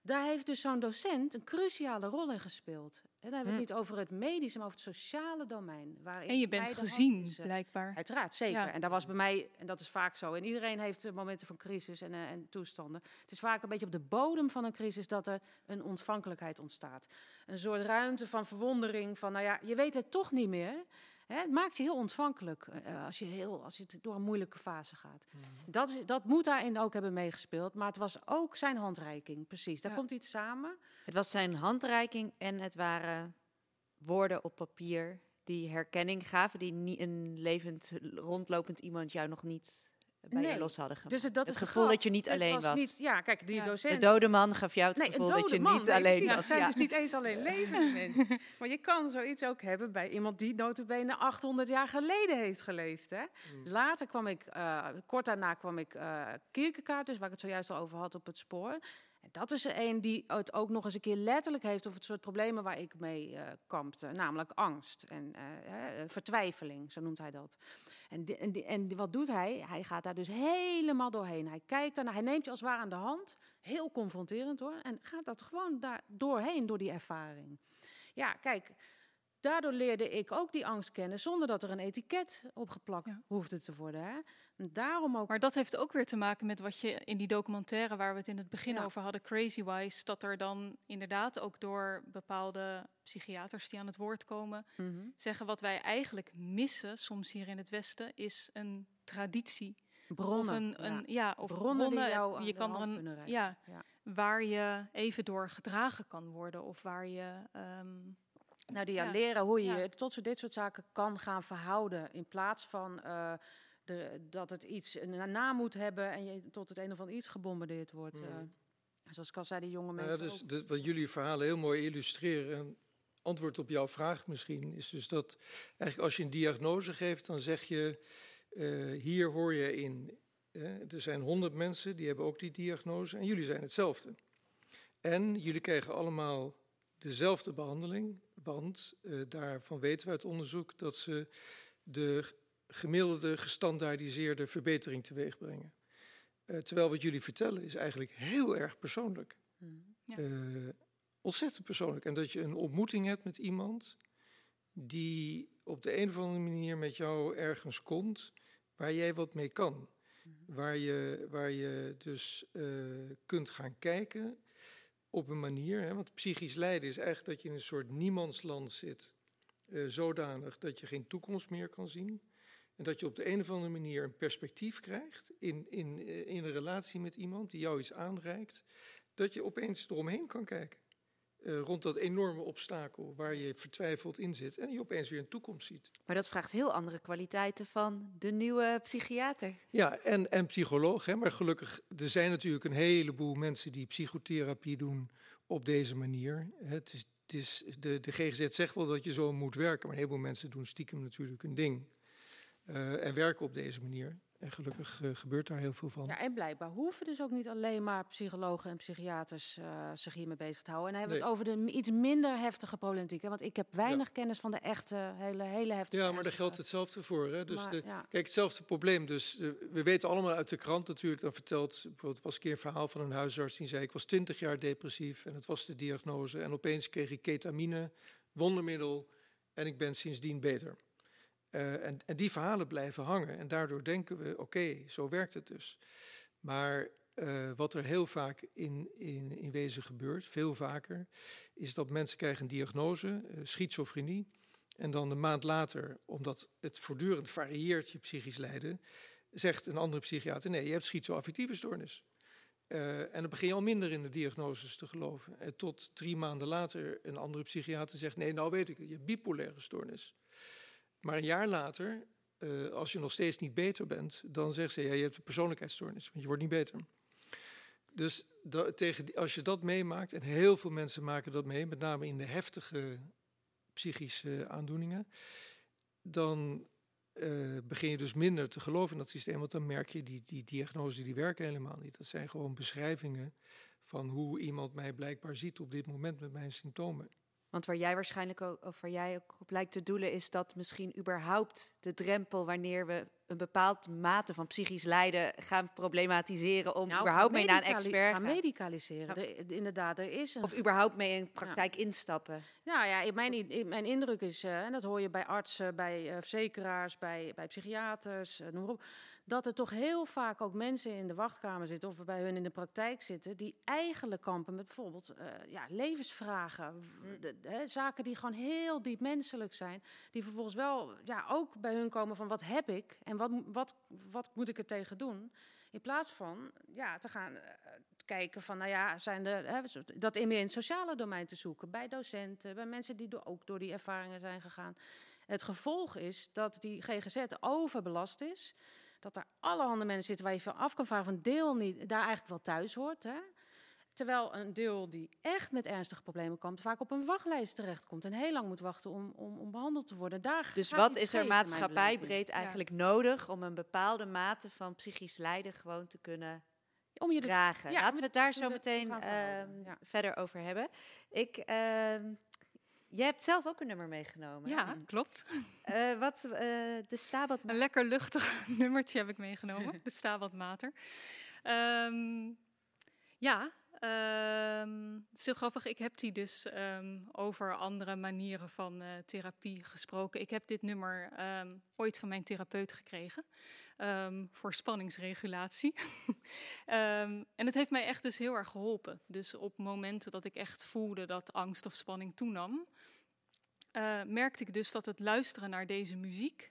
Daar heeft dus zo'n docent een cruciale rol in gespeeld. En dan hebben we het niet over het medische, maar over het sociale domein. Waarin En je bent gezien, handjes, eh, blijkbaar. Uiteraard, zeker. Ja. En dat was bij mij, en dat is vaak zo. En iedereen heeft eh, momenten van crisis en, eh, en toestanden. Het is vaak een beetje op de bodem van een crisis dat er een ontvankelijkheid ontstaat. Een soort ruimte van verwondering, van nou ja, je weet het toch niet meer. Hè? Het maakt je heel ontvankelijk eh, als, je heel, als je door een moeilijke fase gaat. Dat, is, dat moet daarin ook hebben meegespeeld. Maar het was ook zijn handreiking, precies. Daar Ja. komt iets samen. Het was zijn handreiking en het waren woorden op papier die herkenning gaven, die niet een levend, rondlopend iemand jou nog niet bij Nee, je los hadden gemaakt. Dus het, dat het is de gevoel grap. dat je niet Het alleen was. Niet, ja, kijk, die Ja. docent... De dode man gaf jou het Nee, gevoel dat je man, niet nee, alleen precies. Ja, was. het zijn Ja. dus niet eens alleen levende *laughs* mensen. Maar je kan zoiets ook hebben bij iemand die notabene 800 jaar geleden heeft geleefd. Hè? Later kwam ik, eh, kort daarna kwam ik eh Kierkegaard, dus waar ik het zojuist al over had, op het spoor. En dat is er een die het ook nog eens een keer letterlijk heeft over het soort problemen waar ik mee eh kampte. Namelijk angst en eh, vertwijfeling, zo noemt hij dat. En, die, en, die, en wat doet hij? Hij gaat daar dus helemaal doorheen. Hij kijkt daarna, hij neemt je als het ware aan de hand. Heel confronterend hoor. En gaat dat gewoon daar doorheen, door die ervaring. Ja, kijk, daardoor leerde ik ook die angst kennen zonder dat er een etiket opgeplakt Ja. hoefde te worden. Hè? En daarom ook. Maar dat heeft ook weer te maken met wat je in die documentaire waar we het in het begin Ja. over hadden, Crazy Wise, dat er dan inderdaad ook door bepaalde psychiaters die aan het woord komen, Mhm. zeggen wat wij eigenlijk missen soms hier in het Westen is een traditie. bronnen. of een, ja. een, ja, of Bronnen die jou je kan er een, ja, Ja. waar je even door gedragen kan worden of waar je ehm, Nou, die Ja. leren hoe je je tot zo dit soort zaken kan gaan verhouden. In plaats van eh, de, dat het iets een naam moet hebben en je tot het een of ander iets gebombardeerd wordt. Mhm. eh. zoals ik al zei, die jonge Nou mensen. ja, dus dit- wat jullie verhalen heel mooi illustreren. En antwoord op jouw vraag misschien is dus dat eigenlijk als je een diagnose geeft, dan zeg je eh, hier hoor je in. er zijn honderd mensen die hebben ook die diagnose en jullie zijn hetzelfde. En jullie krijgen allemaal dezelfde behandeling, want eh, daarvan weten we uit onderzoek dat ze de gemiddelde gestandaardiseerde verbetering teweeg brengen. Eh, terwijl wat jullie vertellen is eigenlijk heel erg persoonlijk. Mhm. Ja. Eh, ontzettend persoonlijk. En dat je een ontmoeting hebt met iemand die op de een of andere manier met jou ergens komt waar jij wat mee kan. Waar je, waar je dus eh, kunt gaan kijken op een manier. Hè, want psychisch lijden is eigenlijk dat je in een soort niemandsland zit. zodanig dat je geen toekomst meer kan zien. En dat je op de een of andere manier een perspectief krijgt in, in, eh, in een relatie met iemand die jou iets aanreikt. Dat je opeens eromheen kan kijken. Eh, rond dat enorme obstakel waar je vertwijfeld in zit. En je opeens weer een toekomst ziet. Maar dat vraagt heel andere kwaliteiten van de nieuwe psychiater. Ja, en, en psycholoog. Hè, maar gelukkig, er zijn natuurlijk een heleboel mensen die psychotherapie doen op deze manier. Het is, het is, de, de GGZ zegt wel dat je zo moet werken, maar een heleboel mensen doen stiekem natuurlijk een ding. Eh, en werken op deze manier. En gelukkig eh, gebeurt daar heel veel van. Ja, en blijkbaar hoeven dus ook niet alleen maar psychologen en psychiaters eh, zich hiermee bezig te houden. En dan hebben we het over de iets minder heftige problematiek. Hè? Want ik heb weinig kennis van de echte, hele, hele heftige. Ja, maar daar geldt hetzelfde voor. Hè? Dus Maar, de, ja. Kijk, hetzelfde probleem. Dus we weten allemaal uit de krant natuurlijk, dan vertelt, bijvoorbeeld was een keer een verhaal van een huisarts die zei, ik was 20 jaar depressief en het was de diagnose. En opeens kreeg ik ketamine, wondermiddel, en ik ben sindsdien beter. Eh, en, en die verhalen blijven hangen en daardoor denken we, oké, zo werkt het dus. Maar eh, wat er heel vaak in, in, in wezen gebeurt, veel vaker, is dat mensen krijgen een diagnose, eh, schizofrenie. En dan een maand later, omdat het voortdurend varieert, je psychisch lijden, zegt een andere psychiater: nee, je hebt schizoaffectieve stoornis. En dan begin je al minder in de diagnoses te geloven. En tot drie maanden later een andere psychiater zegt: nee, nou weet ik het, je hebt bipolaire stoornis. Maar een jaar later, eh, als je nog steeds niet beter bent, dan zegt ze: ja, je hebt een persoonlijkheidsstoornis, want je wordt niet beter. Dus tegen als je dat meemaakt, en heel veel mensen maken dat mee, met name in de heftige psychische aandoeningen, dan eh, begin je dus minder te geloven in dat systeem. Want dan merk je, die, die diagnoses die werken helemaal niet. Dat zijn gewoon beschrijvingen van hoe iemand mij blijkbaar ziet op dit moment met mijn symptomen. Want waar jij waarschijnlijk ook, of waar jij ook op lijkt te doelen, is dat misschien überhaupt de drempel wanneer we een bepaald mate van psychisch lijden gaan problematiseren om Nou, überhaupt gaan mee naar een expert gaan gaan. medicaliseren. Er- inderdaad, er is een Of überhaupt mee in praktijk instappen. Nou ja, mijn, mijn indruk is, eh, en dat hoor je bij artsen, bij eh, verzekeraars, bij, bij psychiaters, eh, noem maar op, dat er toch heel vaak ook mensen in de wachtkamer zitten of bij hun in de praktijk zitten, die eigenlijk kampen met bijvoorbeeld eh, ja, levensvragen, w- de- de- hè, zaken die gewoon heel diep menselijk zijn, die vervolgens wel ja, ook bij hun komen van wat heb ik en wat, wat, wat moet ik er tegen doen, in plaats van ja, te gaan eh, kijken van, nou ja, zijn er, hè, dat in meer in het sociale domein te zoeken, bij docenten, bij mensen die door, ook door die ervaringen zijn gegaan. Het gevolg is dat die GGZ overbelast is, dat er allerhande mensen zitten waar je van af kan vragen van deel niet, daar eigenlijk wel thuis hoort. Hè? Terwijl een deel die echt met ernstige problemen komt, vaak op een wachtlijst terechtkomt en heel lang moet wachten om, om, om behandeld te worden. Daar Dus wat is er maatschappijbreed eigenlijk nodig om een bepaalde mate van psychisch lijden gewoon te kunnen Om je de- dragen? ja, Laten we het daar zo meteen ehm, ja. verder over hebben. Ik, ehm, jij hebt zelf ook een nummer meegenomen. Ja, klopt. Eh, wat, eh, de Stabat Een lekker luchtig *laughs* nummertje heb ik meegenomen. *laughs* de Stabat Mater. Ehm, ja, ehm, het is heel grappig. Ik heb die dus ehm, over andere manieren van eh, therapie gesproken. Ik heb dit nummer ooit van mijn therapeut gekregen. voor spanningsregulatie. *laughs* En het heeft mij echt dus heel erg geholpen. Dus op momenten dat ik echt voelde dat angst of spanning toenam, eh, merkte ik dus dat het luisteren naar deze muziek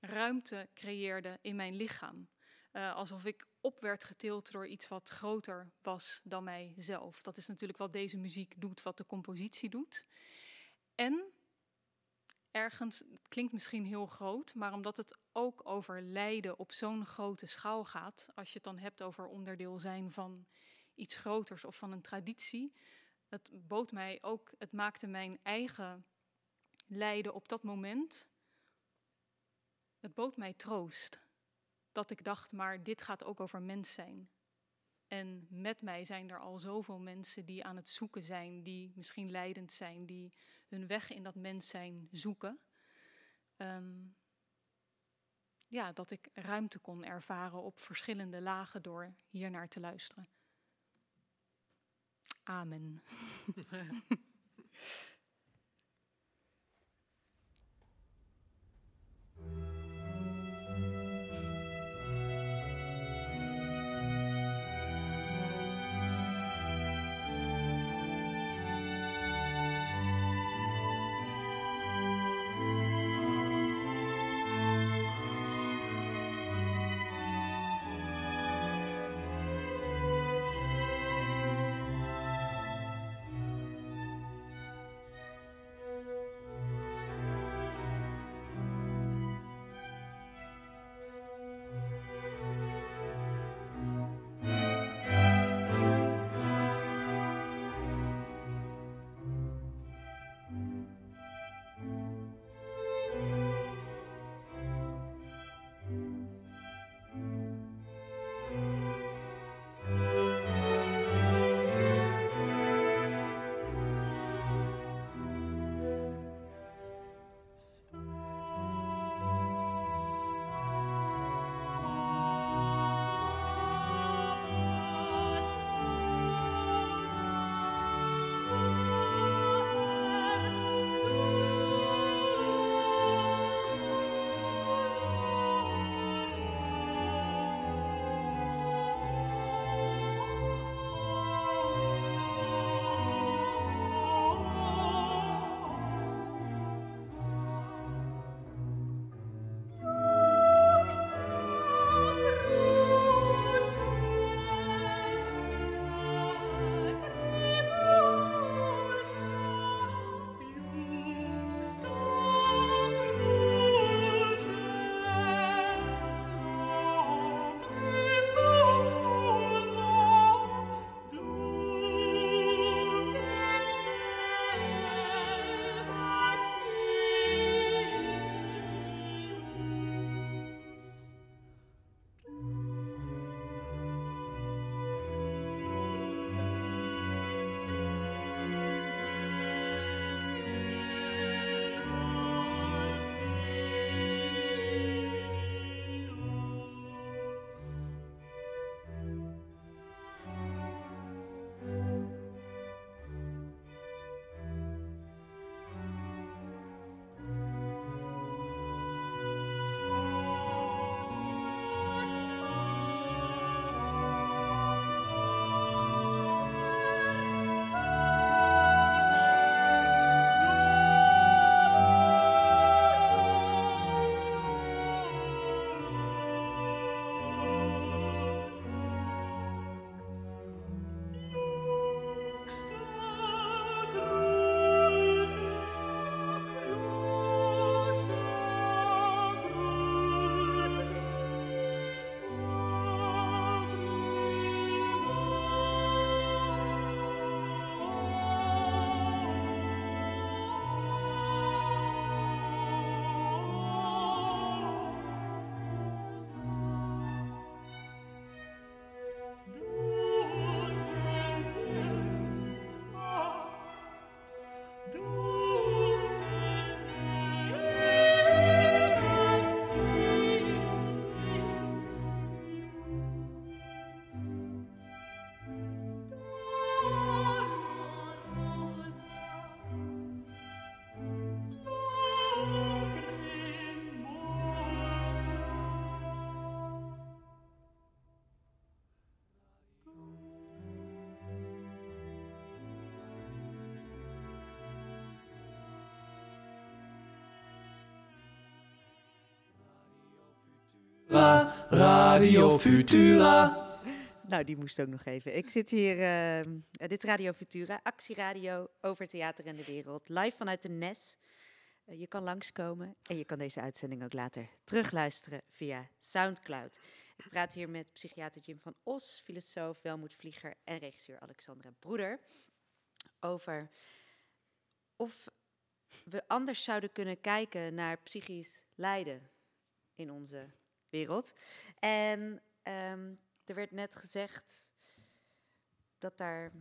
ruimte creëerde in mijn lichaam. Eh, alsof ik op werd getild door iets wat groter was dan mijzelf. Dat is natuurlijk wat deze muziek doet, wat de compositie doet. En ergens, het klinkt misschien heel groot, maar omdat het ook over lijden op zo'n grote schaal gaat, als je het dan hebt over onderdeel zijn van iets groters of van een traditie, het bood mij ook, het maakte mijn eigen lijden op dat moment, het bood mij troost. Dat ik dacht, maar dit gaat ook over mens zijn. En met mij zijn er al zoveel mensen die aan het zoeken zijn, die misschien leidend zijn, die hun weg in dat mens zijn zoeken. Ehm, ja, dat ik ruimte kon ervaren op verschillende lagen door hier naar te luisteren. Amen. *laughs* Radio Futura. Nou, die moest ook nog even. Ik zit hier, uh, dit is Radio Futura, actieradio over theater en de wereld, live vanuit de NES. Uh, je kan langskomen en je kan deze uitzending ook later terugluisteren via Soundcloud. Ik praat hier met psychiater Jim van Os, filosoof Welmoed Vlieger en regisseur Alexandra Broeder over of we anders zouden kunnen kijken naar psychisch lijden in onze wereld. En um, er werd net gezegd dat daar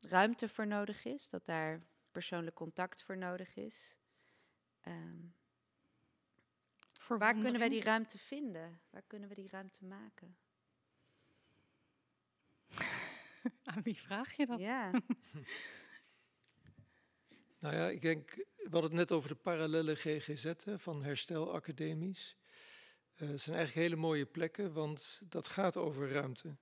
ruimte voor nodig is, dat daar persoonlijk contact voor nodig is. Um, voor waar kunnen wij die ruimte vinden? Waar kunnen we die ruimte maken? *laughs* Aan wie vraag je dat? Ja. *laughs* nou ja, ik denk, we hadden het net over de parallele GGZ hè, van herstelacademies. Uh, het zijn eigenlijk hele mooie plekken, want dat gaat over ruimte.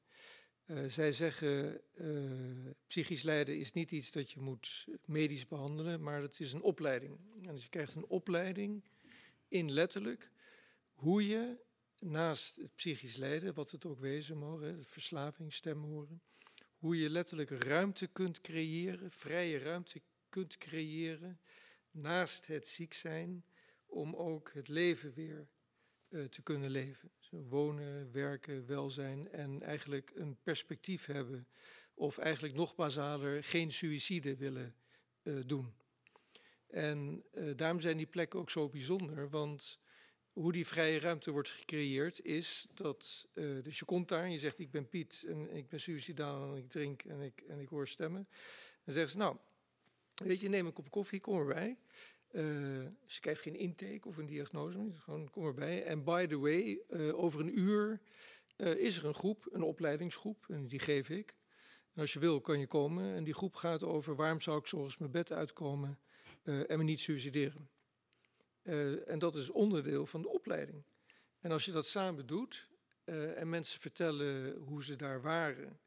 Uh, zij zeggen, uh, psychisch lijden is niet iets dat je moet medisch behandelen, maar het is een opleiding. En dus je krijgt een opleiding in letterlijk hoe je naast het psychisch lijden, wat het ook wezen mogen, de verslaving, stem horen, hoe je letterlijk ruimte kunt creëren, vrije ruimte kunt creëren naast het ziek zijn, om ook het leven weer te kunnen leven. Wonen, werken, welzijn en eigenlijk een perspectief hebben. Of eigenlijk nog basaler, geen suïcide willen uh, doen. En uh, daarom zijn die plekken ook zo bijzonder, want hoe die vrije ruimte wordt gecreëerd is dat, dus je komt daar en je zegt ik ben Piet en ik ben suicidaal en ik drink en ik, en ik hoor stemmen. Dan zeggen ze nou, weet je, neem een kop koffie, kom erbij. Dus je krijgt geen intake of een diagnose, gewoon kom erbij. En by the way, uh, over een uur is er een groep, een opleidingsgroep, en die geef ik. En als je wil, kan je komen. En die groep gaat over waarom zou ik zoals mijn bed uitkomen en me niet suicideren. En dat is onderdeel van de opleiding. En als je dat samen doet en mensen vertellen hoe ze daar waren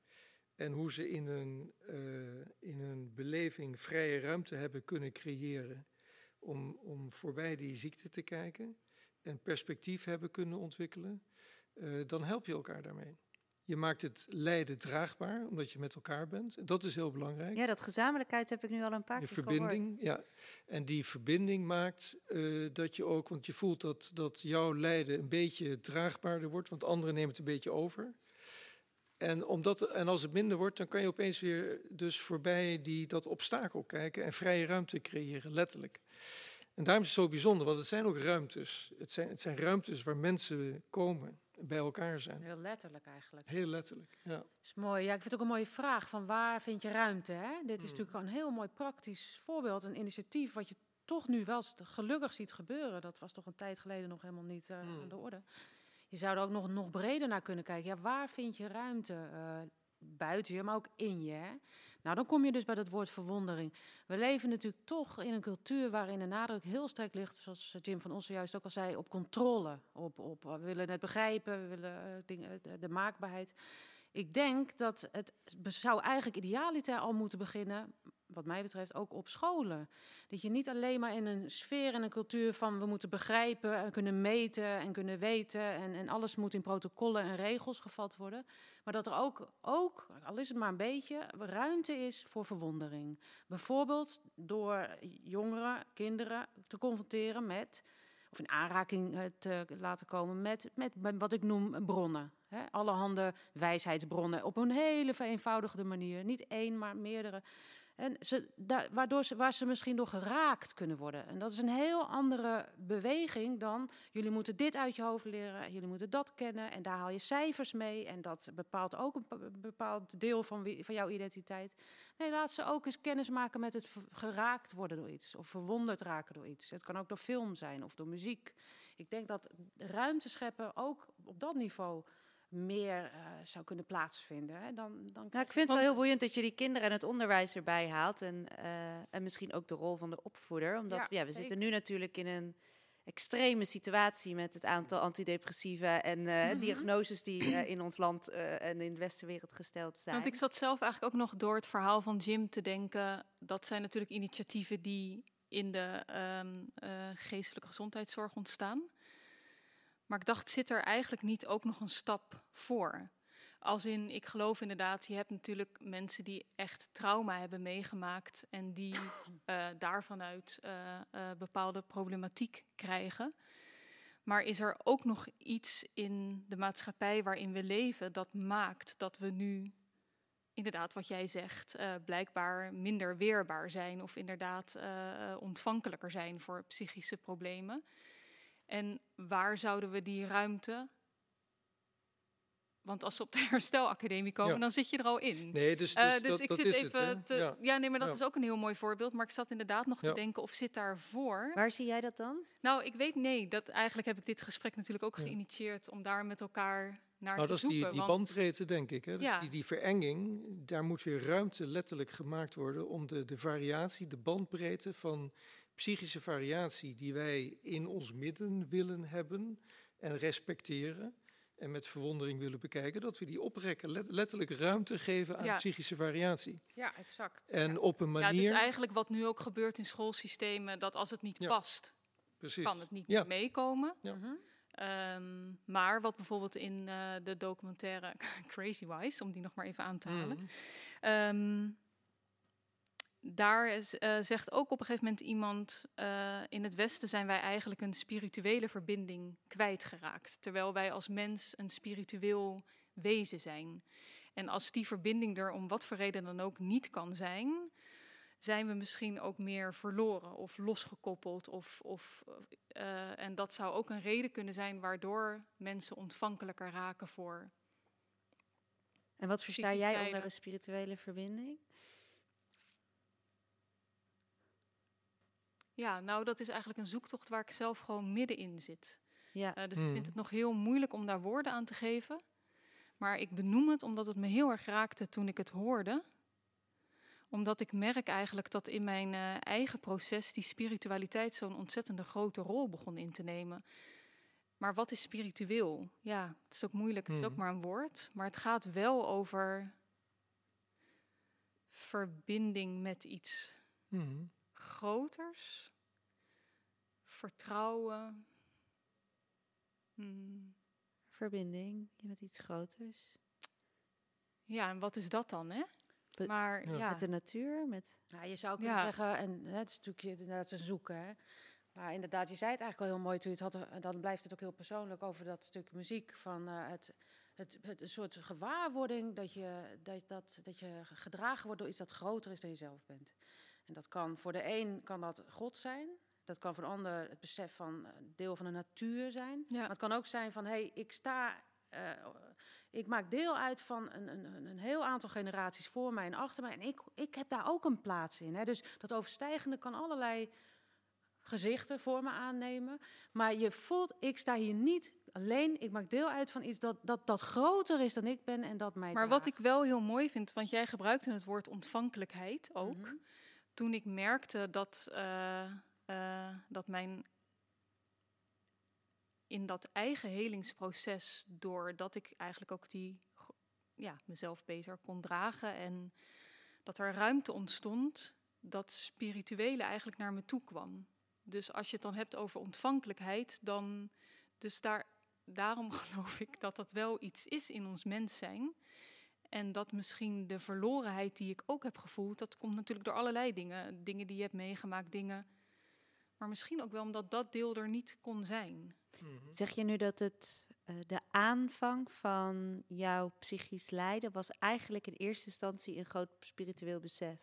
en hoe ze in een, in een beleving vrije ruimte hebben kunnen creëren om, om voorbij die ziekte te kijken en perspectief hebben kunnen ontwikkelen, dan help je elkaar daarmee. Je maakt het lijden draagbaar, omdat je met elkaar bent. Dat is heel belangrijk. Ja, dat gezamenlijkheid heb ik nu al een paar de keer verbinding, gehoord. ja. En die verbinding maakt uh, dat je ook, want je voelt dat, dat jouw lijden een beetje draagbaarder wordt, want anderen nemen het een beetje over. En, omdat, en als het minder wordt, dan kan je opeens weer dus voorbij die, dat obstakel kijken en vrije ruimte creëren, letterlijk. En daarom is het zo bijzonder, want het zijn ook ruimtes. Het zijn, het zijn ruimtes waar mensen komen bij elkaar zijn. Heel letterlijk eigenlijk. Heel letterlijk, ja. Dat is mooi. Ja, ik vind het ook een mooie vraag van waar vind je ruimte? Hè? Dit is mm. natuurlijk een heel mooi praktisch voorbeeld, een initiatief wat je toch nu wel gelukkig ziet gebeuren. Dat was toch een tijd geleden nog helemaal niet uh, mm. aan de orde. Je zou er ook nog, nog breder naar kunnen kijken. Ja, waar vind je ruimte? Uh, buiten je, maar ook in je. Hè? Nou, dan kom je dus bij dat woord verwondering. We leven natuurlijk toch in een cultuur waarin de nadruk heel sterk ligt, zoals Jim van ons juist ook al zei, op controle. Op, op, we willen het begrijpen, we willen dingen, de, de, maakbaarheid. Ik denk dat het zou eigenlijk idealiter al moeten beginnen, wat mij betreft, ook op scholen. Dat je niet alleen maar in een sfeer en een cultuur van we moeten begrijpen en kunnen meten en kunnen weten en, en alles moet in protocollen en regels gevat worden. Maar dat er ook, ook, al is het maar een beetje, ruimte is voor verwondering. Bijvoorbeeld door jongeren, kinderen te confronteren met, of in aanraking te laten komen met, met, wat ik noem bronnen. He, allerhande wijsheidsbronnen op een hele vereenvoudigde manier. Niet één, maar meerdere. En ze, waardoor ze, waar ze misschien door geraakt kunnen worden. En dat is een heel andere beweging dan jullie moeten dit uit je hoofd leren, jullie moeten dat kennen en daar haal je cijfers mee en dat bepaalt ook een bepaald deel van, van jouw identiteit. Nee, laat ze ook eens kennis maken met het geraakt worden door iets of verwonderd raken door iets. Het kan ook door film zijn of door muziek. Ik denk dat ruimte scheppen ook op dat niveau meer uh, zou kunnen plaatsvinden. Hè, dan, dan nou, ik vind het wel heel boeiend dat je die kinderen en het onderwijs erbij haalt. En, uh, en misschien ook de rol van de opvoeder. Omdat ja, ja we zitten nu natuurlijk in een extreme situatie met het aantal antidepressiva en uh, mm -hmm. diagnoses die in ons land en in de westenwereld gesteld zijn. Want ik zat zelf eigenlijk ook nog door het verhaal van Jim te denken. Dat zijn natuurlijk initiatieven die in de um, geestelijke gezondheidszorg ontstaan. Maar ik dacht, zit er eigenlijk niet ook nog een stap voor? Als in, ik geloof inderdaad, je hebt natuurlijk mensen die echt trauma hebben meegemaakt en die *coughs* uh, daarvanuit uh, uh, bepaalde problematiek krijgen. Maar is er ook nog iets in de maatschappij waarin we leven dat maakt dat we nu, inderdaad wat jij zegt, blijkbaar minder weerbaar zijn of inderdaad ontvankelijker zijn voor psychische problemen? En waar zouden we die ruimte want als ze op de herstelacademie komen, ja. dan zit je er al in. Nee, dus, uh, dus, dus dat, ik dat zit is even het, te. ja. Ja. nee, maar dat Ja. is ook een heel mooi voorbeeld. Maar ik zat inderdaad nog te denken of zit daarvoor. Waar zie jij dat dan? Nou, ik weet nee. Dat eigenlijk heb ik dit gesprek natuurlijk ook Ja. geïnitieerd om daar met elkaar naar Nou, te dat is zoeken. die, bandbreedte, denk ik. Hè? Dus Ja. die, die verenging, daar moet weer ruimte letterlijk gemaakt worden om de, de variatie, de bandbreedte van psychische variatie die wij in ons midden willen hebben en respecteren en met verwondering willen bekijken, dat we die oprekken, let- letterlijk ruimte geven aan Ja. psychische variatie. Ja, exact. En op een Ja, manier... dus eigenlijk wat nu ook gebeurt in schoolsystemen, dat als het niet Ja. past, Precies. kan het niet Ja. meekomen. Ja. Mhm. Ehm, maar wat bijvoorbeeld in eh, de documentaire *laughs* Crazy Wise, om die nog maar even aan te halen, Mhm. Ehm, daar is, eh, zegt ook op een gegeven moment iemand: eh, in het Westen zijn wij eigenlijk een spirituele verbinding kwijtgeraakt, terwijl wij als mens een spiritueel wezen zijn. En als die verbinding er om wat voor reden dan ook niet kan zijn, zijn we misschien ook meer verloren of losgekoppeld. Of, of, eh, en dat zou ook een reden kunnen zijn waardoor mensen ontvankelijker raken voor En wat versta jij onder een spirituele verbinding? Ja, nou, dat is eigenlijk een zoektocht waar ik zelf gewoon middenin zit. Ja. Eh, dus ik Hmm. vind het nog heel moeilijk om daar woorden aan te geven. Maar ik benoem het omdat het me heel erg raakte toen ik het hoorde. Omdat ik merk eigenlijk dat in mijn eh, eigen proces die spiritualiteit zo'n ontzettende grote rol begon in te nemen. Maar wat is spiritueel? Ja, het is ook moeilijk, het is ook Hmm. maar een woord. Maar het gaat wel over verbinding met iets Mhm. Groters, vertrouwen. Hmm. Verbinding met iets groters. Ja, en wat is dat dan, hè? Be- Maar Ja. ja, Met de natuur, met... Ja, je zou kunnen Ja. zeggen, en hè, het is natuurlijk inderdaad een zoeken. Hè. Maar inderdaad, je zei het eigenlijk al heel mooi toen je het had. En dan blijft het ook heel persoonlijk over dat stuk muziek. Van eh, het, het, het, een soort gewaarwording dat je, dat, dat, dat je gedragen wordt door iets dat groter is dan je zelf bent. En dat kan voor de een kan dat God zijn. Dat kan voor de ander het besef van een deel van de natuur zijn. Ja. Maar het kan ook zijn van, hé, hey, ik sta... eh, ik maak deel uit van een, een, een- heel aantal generaties voor mij en achter mij. En ik, ik heb daar ook een plaats in. Hè. Dus dat overstijgende kan allerlei gezichten voor me aannemen. Maar je voelt, ik sta hier niet alleen. Ik maak deel uit van iets dat, dat, dat groter is dan ik ben en dat mij maar wat ik wel heel mooi vind, want jij gebruikte het woord ontvankelijkheid ook. Mhm. Toen ik merkte dat, eh, eh, dat mijn in dat eigen helingsproces, doordat ik eigenlijk ook die ja, mezelf beter kon dragen en dat er ruimte ontstond, dat spirituele eigenlijk naar me toe kwam. Dus als je het dan hebt over ontvankelijkheid, dan dus daar, daarom *laughs* geloof ik dat dat wel iets is in ons mens zijn. En dat misschien de verlorenheid die ik ook heb gevoeld, dat komt natuurlijk door allerlei dingen. Dingen die je hebt meegemaakt, dingen. Maar misschien ook wel omdat dat deel er niet kon zijn. Mhm. Zeg je nu dat het eh, de aanvang van jouw psychisch lijden was eigenlijk in eerste instantie een groot spiritueel besef?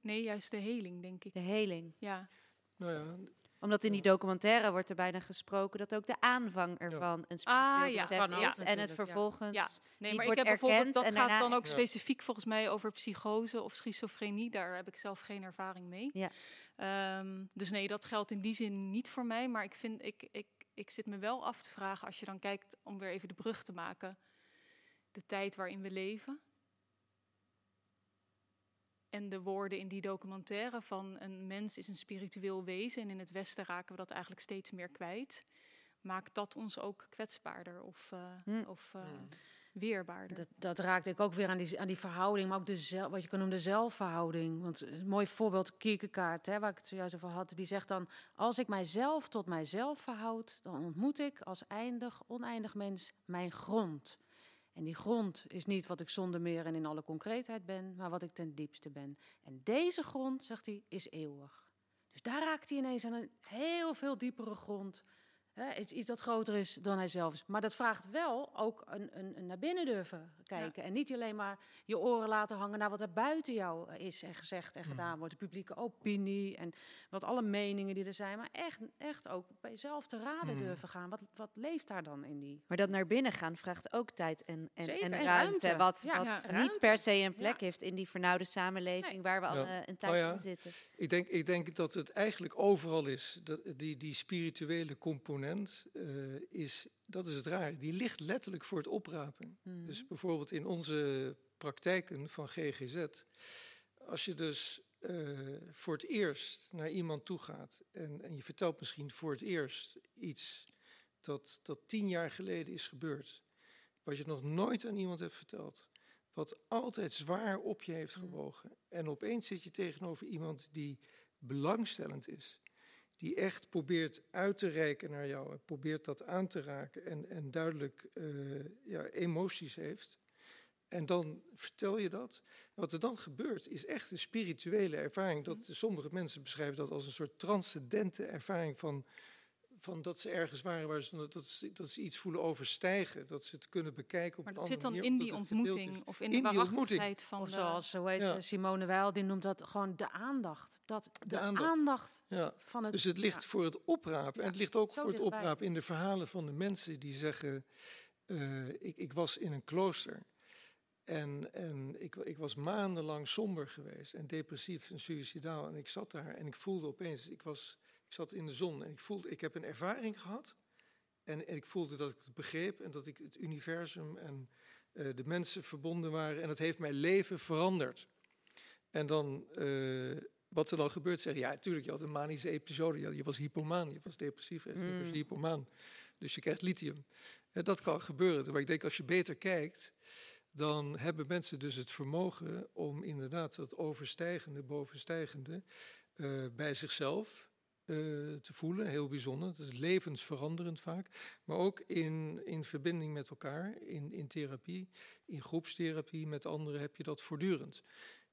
Nee, juist de heling, denk ik. De heling. Ja, Nou ja, Omdat in die documentaire wordt er bijna gesproken dat ook de aanvang ervan een spiritueel Ah, ja. Kan ook is. En het vervolgens ja. Nee, niet maar ik wordt heb bijvoorbeeld, erkend dat en gaat daarna- dan ook specifiek volgens mij over psychose of schizofrenie. Daar heb ik zelf geen ervaring mee. Ja. Ehm, dus nee, dat geldt in die zin niet voor mij. Maar ik, vind, ik, ik, ik zit me wel af te vragen, als je dan kijkt, om weer even de brug te maken, de tijd waarin we leven. En de woorden in die documentaire van een mens is een spiritueel wezen. En in het Westen raken we dat eigenlijk steeds meer kwijt. Maakt dat ons ook kwetsbaarder? Of, eh, Hm. of eh, Hmm. weerbaarder. Dat, dat raakte ik ook weer aan die, aan die verhouding, maar ook de zelf, wat je kan noemen de zelfverhouding. Want een mooi voorbeeld, Kierkegaard, hè, waar ik het zojuist over had, die zegt dan: Als ik mijzelf tot mijzelf verhoud, dan ontmoet ik als eindig, oneindig mens mijn grond. En die grond is niet wat ik zonder meer en in alle concreetheid ben, maar wat ik ten diepste ben. En deze grond, zegt hij, is eeuwig. Dus daar raakt hij ineens aan een heel veel diepere grond. Hè, iets, iets dat groter is dan hij zelf is. Maar dat vraagt wel ook een, een, een naar binnen durven kijken. En niet alleen maar je oren laten hangen naar wat er buiten jou is en gezegd en gedaan wordt. De publieke opinie en wat alle meningen die er zijn. Maar echt, echt ook bij jezelf te raden Mm. durven gaan. Wat, wat leeft daar dan in die... Maar dat naar binnen gaan vraagt ook tijd en, en, Zeker, en en ruimte. ruimte. Wat, Ja, wat ja, niet ruimte. per se een plek heeft in die vernauwde samenleving waar we al eh, een tijd Nou ja, in zitten. Ik denk, ik denk dat het eigenlijk overal is. Dat, die, die spirituele component eh, is, dat is het rare, die ligt letterlijk voor het oprapen. Mhm. Dus bijvoorbeeld in onze praktijken van GGZ, als je dus eh, voor het eerst naar iemand toe gaat en, en je vertelt misschien voor het eerst iets dat, dat tien jaar geleden is gebeurd, wat je nog nooit aan iemand hebt verteld, wat altijd zwaar op je heeft gewogen. En opeens zit je tegenover iemand die belangstellend is, die echt probeert uit te reiken naar jou, en probeert dat aan te raken en, en duidelijk eh, ja, emoties heeft. En dan vertel je dat. Wat er dan gebeurt is echt een spirituele ervaring. Dat, sommige mensen beschrijven dat als een soort transcendente ervaring van, van dat ze ergens waren waar ze dat ze, dat ze iets voelen overstijgen. Dat ze het kunnen bekijken op Maar een dat andere zit dan manier, in die ontmoeting of in de die ontmoeting. waarachtigheid van Of de... zoals zo heet, Ja. Simone Weil, die noemt dat gewoon de aandacht. Dat, de, aandacht. aandacht. Ja. van het... Dus het ligt ja. voor het oprapen. en het ligt ook zo voor het dichtbij. oprapen in de verhalen van de mensen die zeggen: eh, ik, ik was in een klooster. En, en ik, ik was maandenlang somber geweest en depressief en suicidaal. En ik zat daar en ik voelde opeens, ik, was, ik zat in de zon en ik voelde, ik heb een ervaring gehad. En, en ik voelde dat ik het begreep en dat ik het universum en eh, de mensen verbonden waren. En dat heeft mijn leven veranderd. En dan, eh, wat er dan gebeurt, zeg je, ja, natuurlijk, je had een manische episode. Je, je was hypomaan, je was depressief, je was Mm. hypomaan. Dus je krijgt lithium. En dat kan gebeuren. Maar ik denk, als je beter kijkt, dan hebben mensen dus het vermogen om inderdaad dat overstijgende, bovenstijgende eh, bij zichzelf eh, te voelen. Heel bijzonder. Het is levensveranderend vaak. Maar ook in, in verbinding met elkaar, in, in therapie, in groepstherapie met anderen heb je dat voortdurend.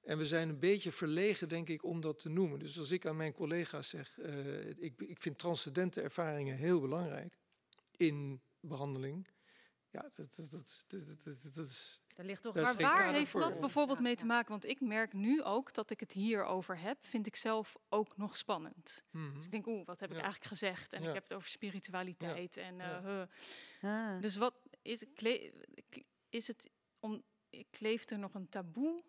En we zijn een beetje verlegen, denk ik, om dat te noemen. Dus als ik aan mijn collega's zeg, eh, ik, ik vind transcendente ervaringen heel belangrijk in behandeling. Ja, dat, dat, dat, dat, dat, dat is. Er ligt toch daar Maar waar heeft voor. dat bijvoorbeeld mee te maken? Want ik merk nu ook dat ik het hierover heb, vind ik zelf ook nog spannend. Mhm. Dus ik denk, oeh, wat heb ik eigenlijk gezegd? En Ja. ik heb het over spiritualiteit. En, eh, Ja. huh. Ah. Dus wat is, is het om, kleeft er nog een taboe?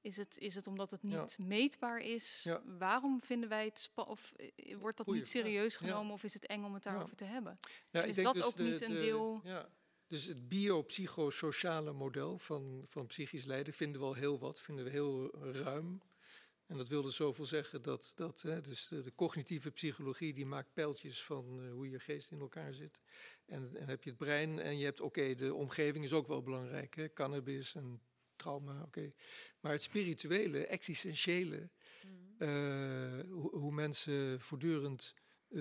Is het, is het omdat het Ja. niet meetbaar is? Ja. Waarom vinden wij het of eh, wordt dat Goeie niet serieus Ja. genomen of is het eng om het daarover te hebben? Ja, En ik is denk dat dus ook de- niet een de- deel? Ja. Dus het biopsychosociale model van, van psychisch lijden vinden we al heel wat, vinden we heel ruim. En dat wilde zoveel zeggen dat, dat hè, dus de, de cognitieve psychologie die maakt pijltjes van eh, hoe je geest in elkaar zit. En, en heb je het brein en je hebt, oké, de omgeving is ook wel belangrijk, hè, cannabis en trauma, oké. Maar het spirituele, existentiële, eh, hoe, hoe mensen voortdurend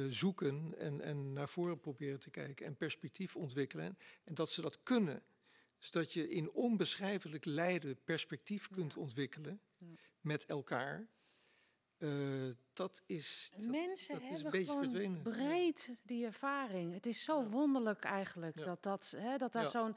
zoeken en, en naar voren proberen te kijken en perspectief ontwikkelen. En, dat ze dat kunnen. Dus dat je in onbeschrijfelijk lijden perspectief kunt ontwikkelen met elkaar. Eh, dat is, dat, Mensen dat is een hebben beetje verdwenen. breed die ervaring. Het is zo wonderlijk eigenlijk dat, dat, hè, dat daar zo'n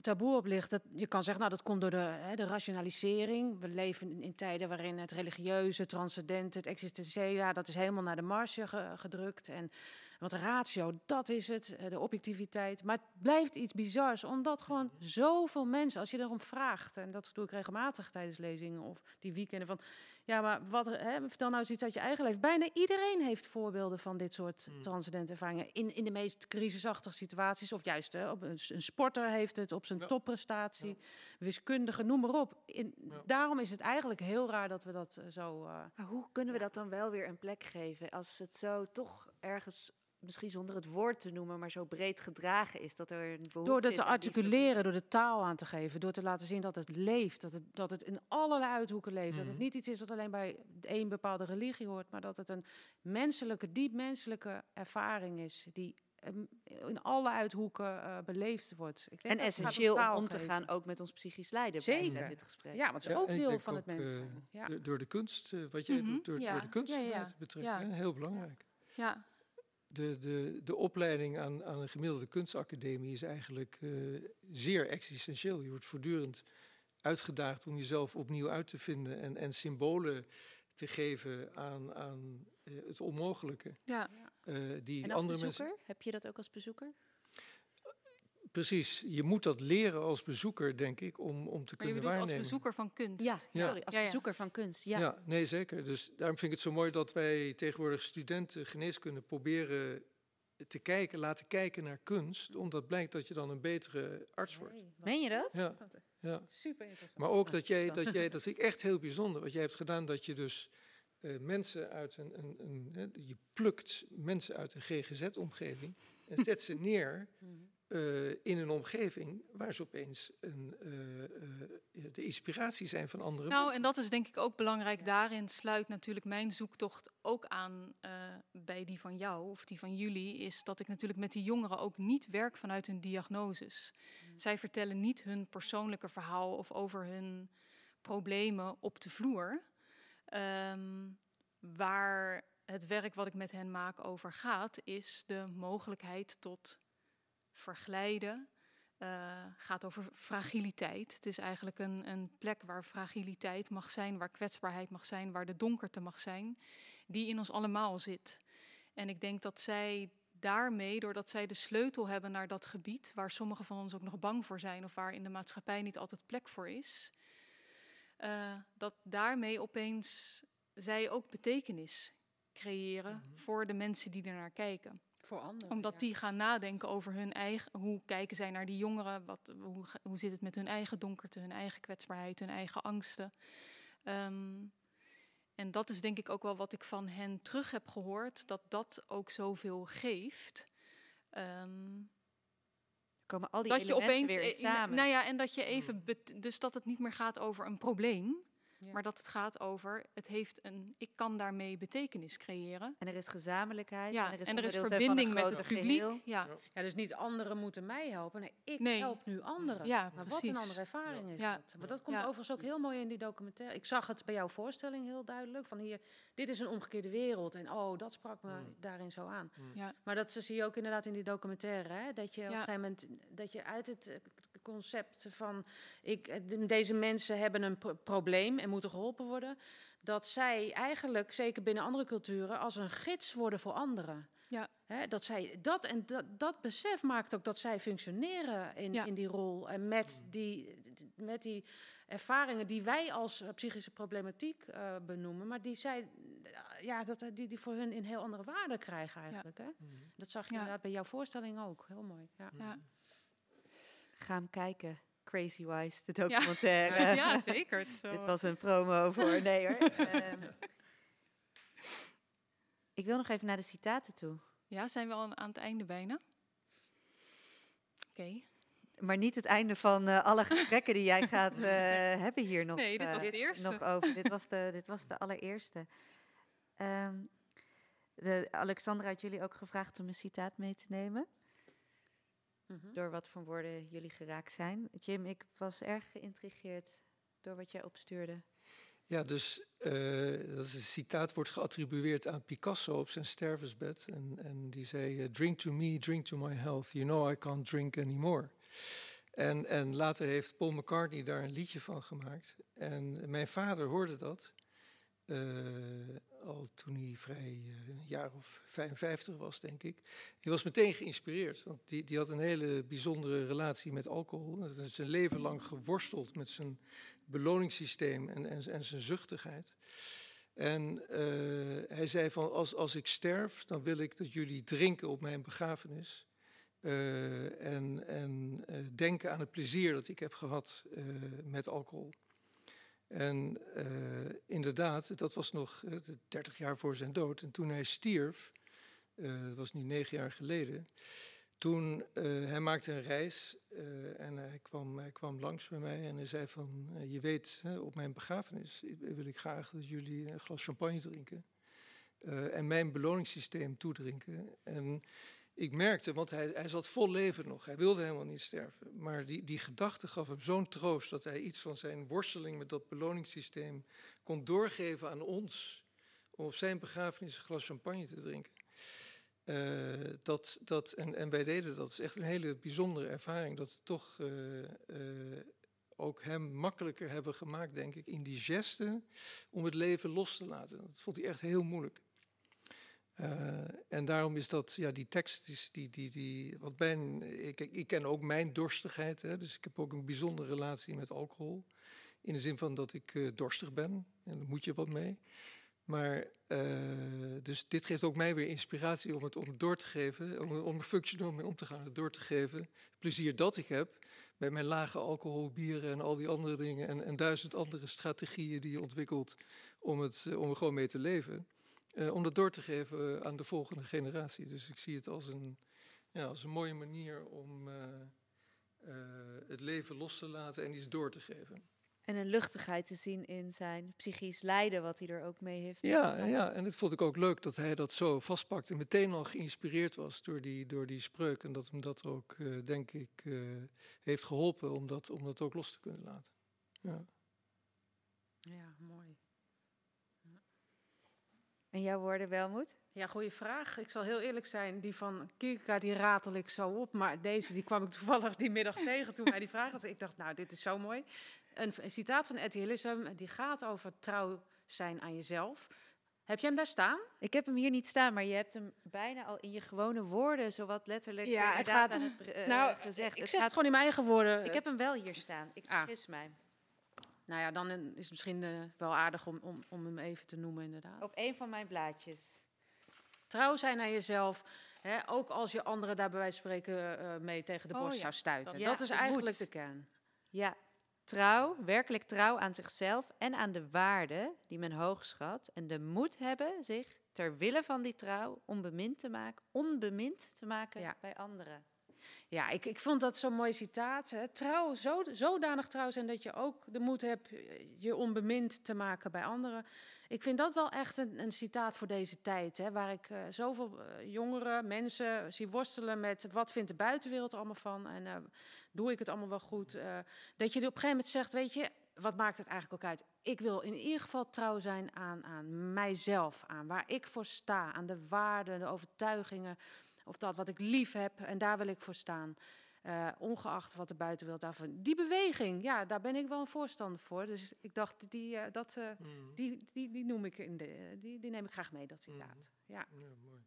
taboe op ligt. Dat, je kan zeggen, nou dat komt door de, hè, de rationalisering. We leven in, tijden waarin het religieuze, transcendente, het existentiële... ja, dat is helemaal naar de marge ge- gedrukt. En wat ratio, dat is het, eh, de objectiviteit. Maar het blijft iets bizars, omdat gewoon zoveel mensen... als je erom vraagt, en dat doe ik regelmatig tijdens lezingen of die weekenden... van ja, maar wat, hè, vertel nou eens iets uit je eigen leven. Bijna iedereen heeft voorbeelden van dit soort transcendente ervaringen. In, in de meest crisisachtige situaties, of juist hè, op een, een sporter heeft het op zijn Ja. topprestatie, wiskundige, noem maar op. In, Daarom is het eigenlijk heel raar dat we dat eh, zo. eh, Maar hoe kunnen we dat dan wel weer een plek geven als het zo toch ergens misschien zonder het woord te noemen, maar zo breed gedragen is dat er een behoefte Door dat is te articuleren, door de taal aan te geven, door te laten zien dat het leeft, dat het, dat het in allerlei uithoeken leeft. Dat het Mhm. niet iets is wat alleen bij één bepaalde religie hoort, maar dat het een menselijke, diep menselijke ervaring is die ehm, in alle uithoeken eh, beleefd wordt. Ik denk En dat het gaat essentieel om te gaan ook met ons psychisch lijden Zeker. bij dit gesprek. Ja, want het is Ja, ook deel van het ook, mens eh, zijn. Ja. door- Door de kunst, eh, wat jij Mhm, doet, door, ja. door de kunst Ja, ja, erbij te betrekken. ja. hè, Heel belangrijk. Ja, De, de, de opleiding aan, aan een gemiddelde kunstacademie is eigenlijk eh, zeer existentieel. Je wordt voortdurend uitgedaagd om jezelf opnieuw uit te vinden en, en symbolen te geven aan, aan eh, het onmogelijke. ja. eh, die En als andere bezoeker, mensen. heb je dat ook als bezoeker? Precies, je moet dat leren als bezoeker, denk ik, om, om te Maar je kunnen bedoelt als waarnemen. bezoeker van kunst? Ja, Ja. sorry, als Ja, ja. bezoeker van kunst. Ja. Ja. nee, zeker. Dus daarom vind ik het zo mooi dat wij tegenwoordig studenten geneeskunde proberen te kijken, laten kijken naar kunst, omdat blijkt dat je dan een betere arts wordt. Nee, Meen je dat? Ja, ja. Super interessant. Maar ook dat jij, dat jij, dat vind ik echt heel bijzonder, wat jij hebt gedaan, dat je dus eh, mensen uit een, een, een hè, je plukt mensen uit een GGZ-omgeving en zet ze neer Eh, in een omgeving waar ze opeens een, eh, eh, de inspiratie zijn van andere Nou, mensen. en dat is denk ik ook belangrijk. Daarin sluit natuurlijk mijn zoektocht ook aan eh, bij die van jou of die van jullie. Is dat ik natuurlijk met die jongeren ook niet werk vanuit hun diagnoses. Zij vertellen niet hun persoonlijke verhaal of over hun problemen op de vloer. Ehm, waar het werk wat ik met hen maak over gaat, is de mogelijkheid tot verglijden. eh, gaat over fragiliteit. Het is eigenlijk een, een plek waar fragiliteit mag zijn, waar kwetsbaarheid mag zijn, waar de donkerte mag zijn, die in ons allemaal zit. En ik denk dat zij daarmee, doordat zij de sleutel hebben naar dat gebied, waar sommigen van ons ook nog bang voor zijn of waar in de maatschappij niet altijd plek voor is, eh, dat daarmee opeens zij ook betekenis creëren voor de mensen die er naar kijken Voor anderen. omdat ja. die gaan nadenken over hun eigen, hoe kijken zij naar die jongeren, wat, hoe, hoe zit het met hun eigen donkerte, hun eigen kwetsbaarheid, hun eigen angsten. Ehm, en dat is denk ik ook wel wat ik van hen terug heb gehoord, dat dat ook zoveel geeft. Ehm, Komen al die dat je elementen opeens, weer in samen. nou ja, en dat je even, bet- dus dat het niet meer gaat over een probleem, Ja. maar dat het gaat over, het heeft een, ik kan daarmee betekenis creëren. En er is gezamenlijkheid. Ja, en er is, en er is verbinding met het publiek. geheel. Ja, Ja, dus niet anderen moeten mij helpen. Nee, ik Nee. help nu anderen. Ja, maar wat een andere ervaring is Ja. dat. Maar dat komt Ja. overigens ook heel mooi in die documentaire. Ik zag het bij jouw voorstelling heel duidelijk. Van hier, dit is een omgekeerde wereld. En oh, dat sprak me daarin zo aan. ja. Maar dat zie je ook inderdaad in die documentaire. Hè? Dat je op een gegeven moment dat je uit het eh, concept van ik, eh, de- deze mensen hebben een pro- probleem en moeten geholpen worden. Dat zij eigenlijk, zeker binnen andere culturen, als een gids worden voor anderen. Ja. Hè, dat zij dat en dat, dat besef maakt ook dat zij functioneren in, Ja. in die rol. En met die, met die ervaringen die wij als eh, psychische problematiek eh, benoemen, maar die zij eh, ja, dat, die, die voor hun in heel andere waarde krijgen eigenlijk. Hè? Dat zag je Ja. inderdaad bij jouw voorstelling ook. Heel mooi. Ja. Ja. Ga hem kijken. Crazy Wise, de documentaire. *laughs* ja, zeker. Het *laughs* wel- Dit was een promo voor. Nee hoor. *laughs* Ehm, ik wil nog even naar de citaten toe. Ja, zijn we al aan het einde bijna? Oké. Maar niet het einde van eh, alle gesprekken die jij gaat eh, hebben hier nog. Nee, dit was eh, de eerste. Nog over. dit, was de, dit was de allereerste. Ehm, de, Alexandra had jullie ook gevraagd om een citaat mee te nemen. Mhm. Door wat voor woorden jullie geraakt zijn. Jim, ik was erg geïntrigeerd door wat jij opstuurde. Ja, dus eh, dat is een citaat wordt geattribueerd aan Picasso op zijn stervensbed. En, en die zei, eh, drink to me, drink to my health. You know I can't drink anymore. En, en later heeft Paul McCartney daar een liedje van gemaakt. En mijn vader hoorde dat. Eh, al toen hij vrij eh, een jaar of 55 was, denk ik. Die was meteen geïnspireerd. Want die, die had een hele bijzondere relatie met alcohol. Dat is zijn leven lang geworsteld met zijn beloningssysteem en, en, en zijn zuchtigheid. En eh, hij zei van, als, als ik sterf, dan wil ik dat jullie drinken op mijn begrafenis. En en denken aan het plezier dat ik heb gehad eh, met alcohol. En eh, inderdaad, dat was nog eh, 30 jaar voor zijn dood. En toen hij stierf, Uh, dat was nu negen jaar geleden. Toen, hij maakte een reis en hij kwam, hij kwam langs bij mij en hij zei van, je weet, op mijn begrafenis wil ik graag dat jullie een glas champagne drinken. en mijn beloningssysteem toedrinken. En ik merkte, want hij, hij zat vol leven nog, hij wilde helemaal niet sterven. Maar die, die gedachte gaf hem zo'n troost dat hij iets van zijn worsteling met dat beloningssysteem kon doorgeven aan ons. Om op zijn begrafenis een glas champagne te drinken. Uh, dat, dat, en, en wij deden dat. Is echt een hele bijzondere ervaring. Dat we toch uh, uh, ook hem makkelijker hebben gemaakt, denk ik, in die gesten om het leven los te laten. Dat vond hij echt heel moeilijk. Uh, en daarom is dat, ja, die tekst, is die, die, die, wat mijn, ik, ik ken ook mijn dorstigheid, hè, dus ik heb ook een bijzondere relatie met alcohol. In de zin van dat ik uh, dorstig ben, en daar moet je wat mee. Maar, uh, dus dit geeft ook mij weer inspiratie om het om door te geven, om, om functioneel mee om te gaan, het door te geven. Plezier dat ik heb bij mijn lage alcohol, bieren en al die andere dingen en, en duizend andere strategieën die je ontwikkelt om, het, om er gewoon mee te leven. Uh, om dat door te geven aan de volgende generatie. Dus ik zie het als een, ja, als een mooie manier om uh, uh, het leven los te laten en iets door te geven. En een luchtigheid te zien in zijn psychisch lijden, wat hij er ook mee heeft. Ja, ja, en het vond ik ook leuk dat hij dat zo vastpakte en meteen al geïnspireerd was door die, door die spreuk. En dat hem dat ook, denk ik, heeft geholpen om dat, om dat ook los te kunnen laten. Ja, ja mooi. En jouw woorden, Welmoed? Ja, goede vraag. Ik zal heel eerlijk zijn, die van Kierkegaard, die ratel ik zo op. Maar deze, die kwam ik toevallig die middag *laughs* tegen toen hij die vraag had. Ik dacht, nou, dit is zo mooi. Een, een citaat van Etty Hillesum, die gaat over trouw zijn aan jezelf. Heb je hem daar staan? Ik heb hem hier niet staan, maar je hebt hem bijna al in je gewone woorden, zowat letterlijk ja, het gaat, aan het uh, nou, gezegd. Ik het zeg gaat, het gewoon in mijn eigen woorden. Ik heb hem wel hier staan. Ik Ah. vergis mij. Nou ja, dan is het misschien uh, wel aardig om, om, om hem even te noemen, inderdaad. Op een van mijn blaadjes. Trouw zijn aan jezelf, hè, ook als je anderen daar bij wijze van spreken uh, mee tegen de borst oh, ja. zou stuiten. Ja, dat is eigenlijk moet. de kern. Ja, trouw, werkelijk trouw aan zichzelf en aan de waarde die men hoog schat. En de moed hebben zich ter wille van die trouw onbemind te maken, onbemind te maken Ja. bij anderen. Ja, ik, ik vond dat zo'n mooi citaat. Hè. Trouw, zo, zodanig trouw zijn dat je ook de moed hebt je onbemind te maken bij anderen. Ik vind dat wel echt een, een citaat voor deze tijd. Hè, waar ik uh, zoveel uh, jongeren, mensen zie worstelen met wat vindt de buitenwereld er allemaal van. En doe ik het allemaal wel goed. Dat je op een gegeven moment zegt, weet je, wat maakt het eigenlijk ook uit? Ik wil in ieder geval trouw zijn aan, aan mijzelf, aan waar ik voor sta, aan de waarden, de overtuigingen of dat wat ik lief heb en daar wil ik voor staan. Uh, ongeacht wat de buitenwereld daarvan. Die beweging, ja, daar ben ik wel een voorstander voor. Dus ik dacht, die, uh, dat, uh, mm. die, die, die noem ik in de, die, die neem ik graag mee, dat citaat. Mm. Ja. ja, mooi.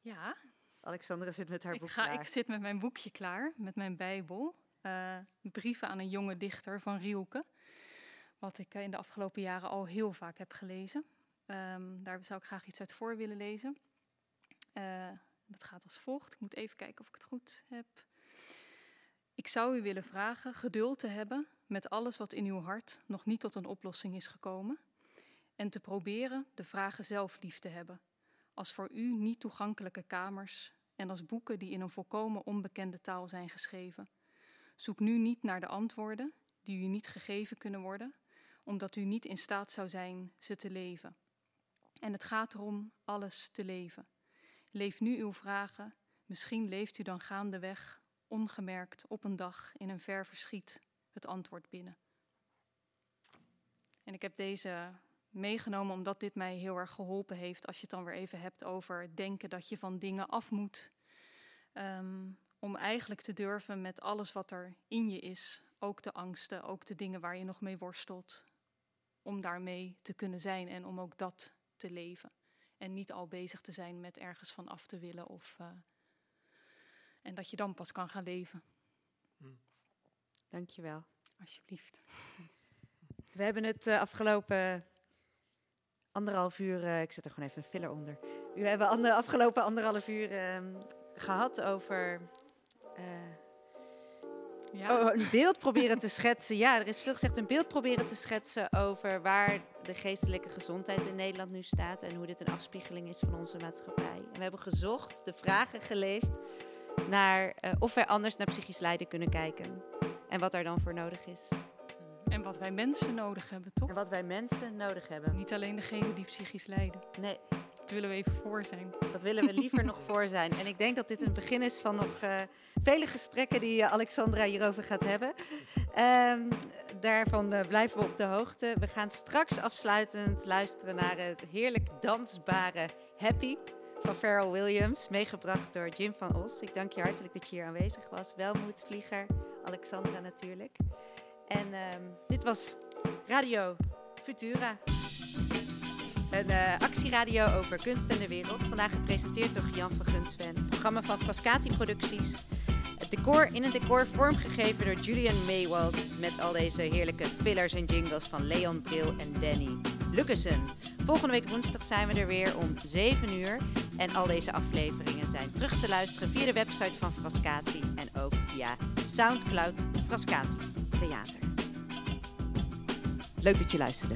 Ja. Alexandra zit met haar ik boek ga, klaar. Ik zit met mijn boekje klaar, met mijn Bijbel. Uh, brieven aan een jonge dichter van Rielke. Wat ik in de afgelopen jaren al heel vaak heb gelezen. Um, daar zou ik graag iets uit voor willen lezen. Uh, dat gaat als volgt. Ik moet even kijken of ik het goed heb. Ik zou u willen vragen geduld te hebben met alles wat in uw hart nog niet tot een oplossing is gekomen. En te proberen de vragen zelf lief te hebben. Als voor u niet toegankelijke kamers en als boeken die in een volkomen onbekende taal zijn geschreven. Zoek nu niet naar de antwoorden die u niet gegeven kunnen worden, omdat u niet in staat zou zijn ze te leven. En het gaat erom alles te leven. Leef nu uw vragen, misschien leeft u dan gaandeweg, ongemerkt op een dag in een ver verschiet, het antwoord binnen. En ik heb deze meegenomen omdat dit mij heel erg geholpen heeft als je het dan weer even hebt over denken dat je van dingen af moet. Um, om eigenlijk te durven met alles wat er in je is, ook de angsten, ook de dingen waar je nog mee worstelt, om daarmee te kunnen zijn en om ook dat te leven. En niet al bezig te zijn met ergens van af te willen. Of, uh, en dat je dan pas kan gaan leven. Hmm. Dankjewel. Alsjeblieft. *laughs* We hebben het uh, afgelopen anderhalf uur, uh, ik zet er gewoon even een filler onder. We hebben ander, afgelopen anderhalf uur uh, gehad over Ja. Oh, een beeld proberen te schetsen. Ja, er is veel gezegd. Een beeld proberen te schetsen over waar de geestelijke gezondheid in Nederland nu staat. En hoe dit een afspiegeling is van onze maatschappij. En we hebben gezocht, de vragen geleefd naar eh, of wij anders naar psychisch lijden kunnen kijken. En wat daar dan voor nodig is. En wat wij mensen nodig hebben, toch? En wat wij mensen nodig hebben. Niet alleen degene die psychisch lijden. Nee. Willen we even voor zijn. Dat willen we liever nog voor zijn. En ik denk dat dit een begin is van nog uh, vele gesprekken die uh, Alexandra hierover gaat hebben. Um, daarvan uh, blijven we op de hoogte. We gaan straks afsluitend luisteren naar het heerlijk dansbare Happy van Pharrell Williams, meegebracht door Jim van Os. Ik dank je hartelijk dat je hier aanwezig was. Welmoed, Vlieger, Alexandra natuurlijk. En um, dit was Radio Futura. Een uh, actieradio over kunst en de wereld. Vandaag gepresenteerd door Jan van Gunsven. Het programma van Frascati Producties. Het decor in een decor vormgegeven door Julian Maywald. Met al deze heerlijke fillers en jingles van Leon Bril en Danny Lucassen. Volgende week woensdag zijn we er weer om 7 uur. En al deze afleveringen zijn terug te luisteren via de website van Frascati. En ook via Soundcloud Frascati Theater. Leuk dat je luisterde.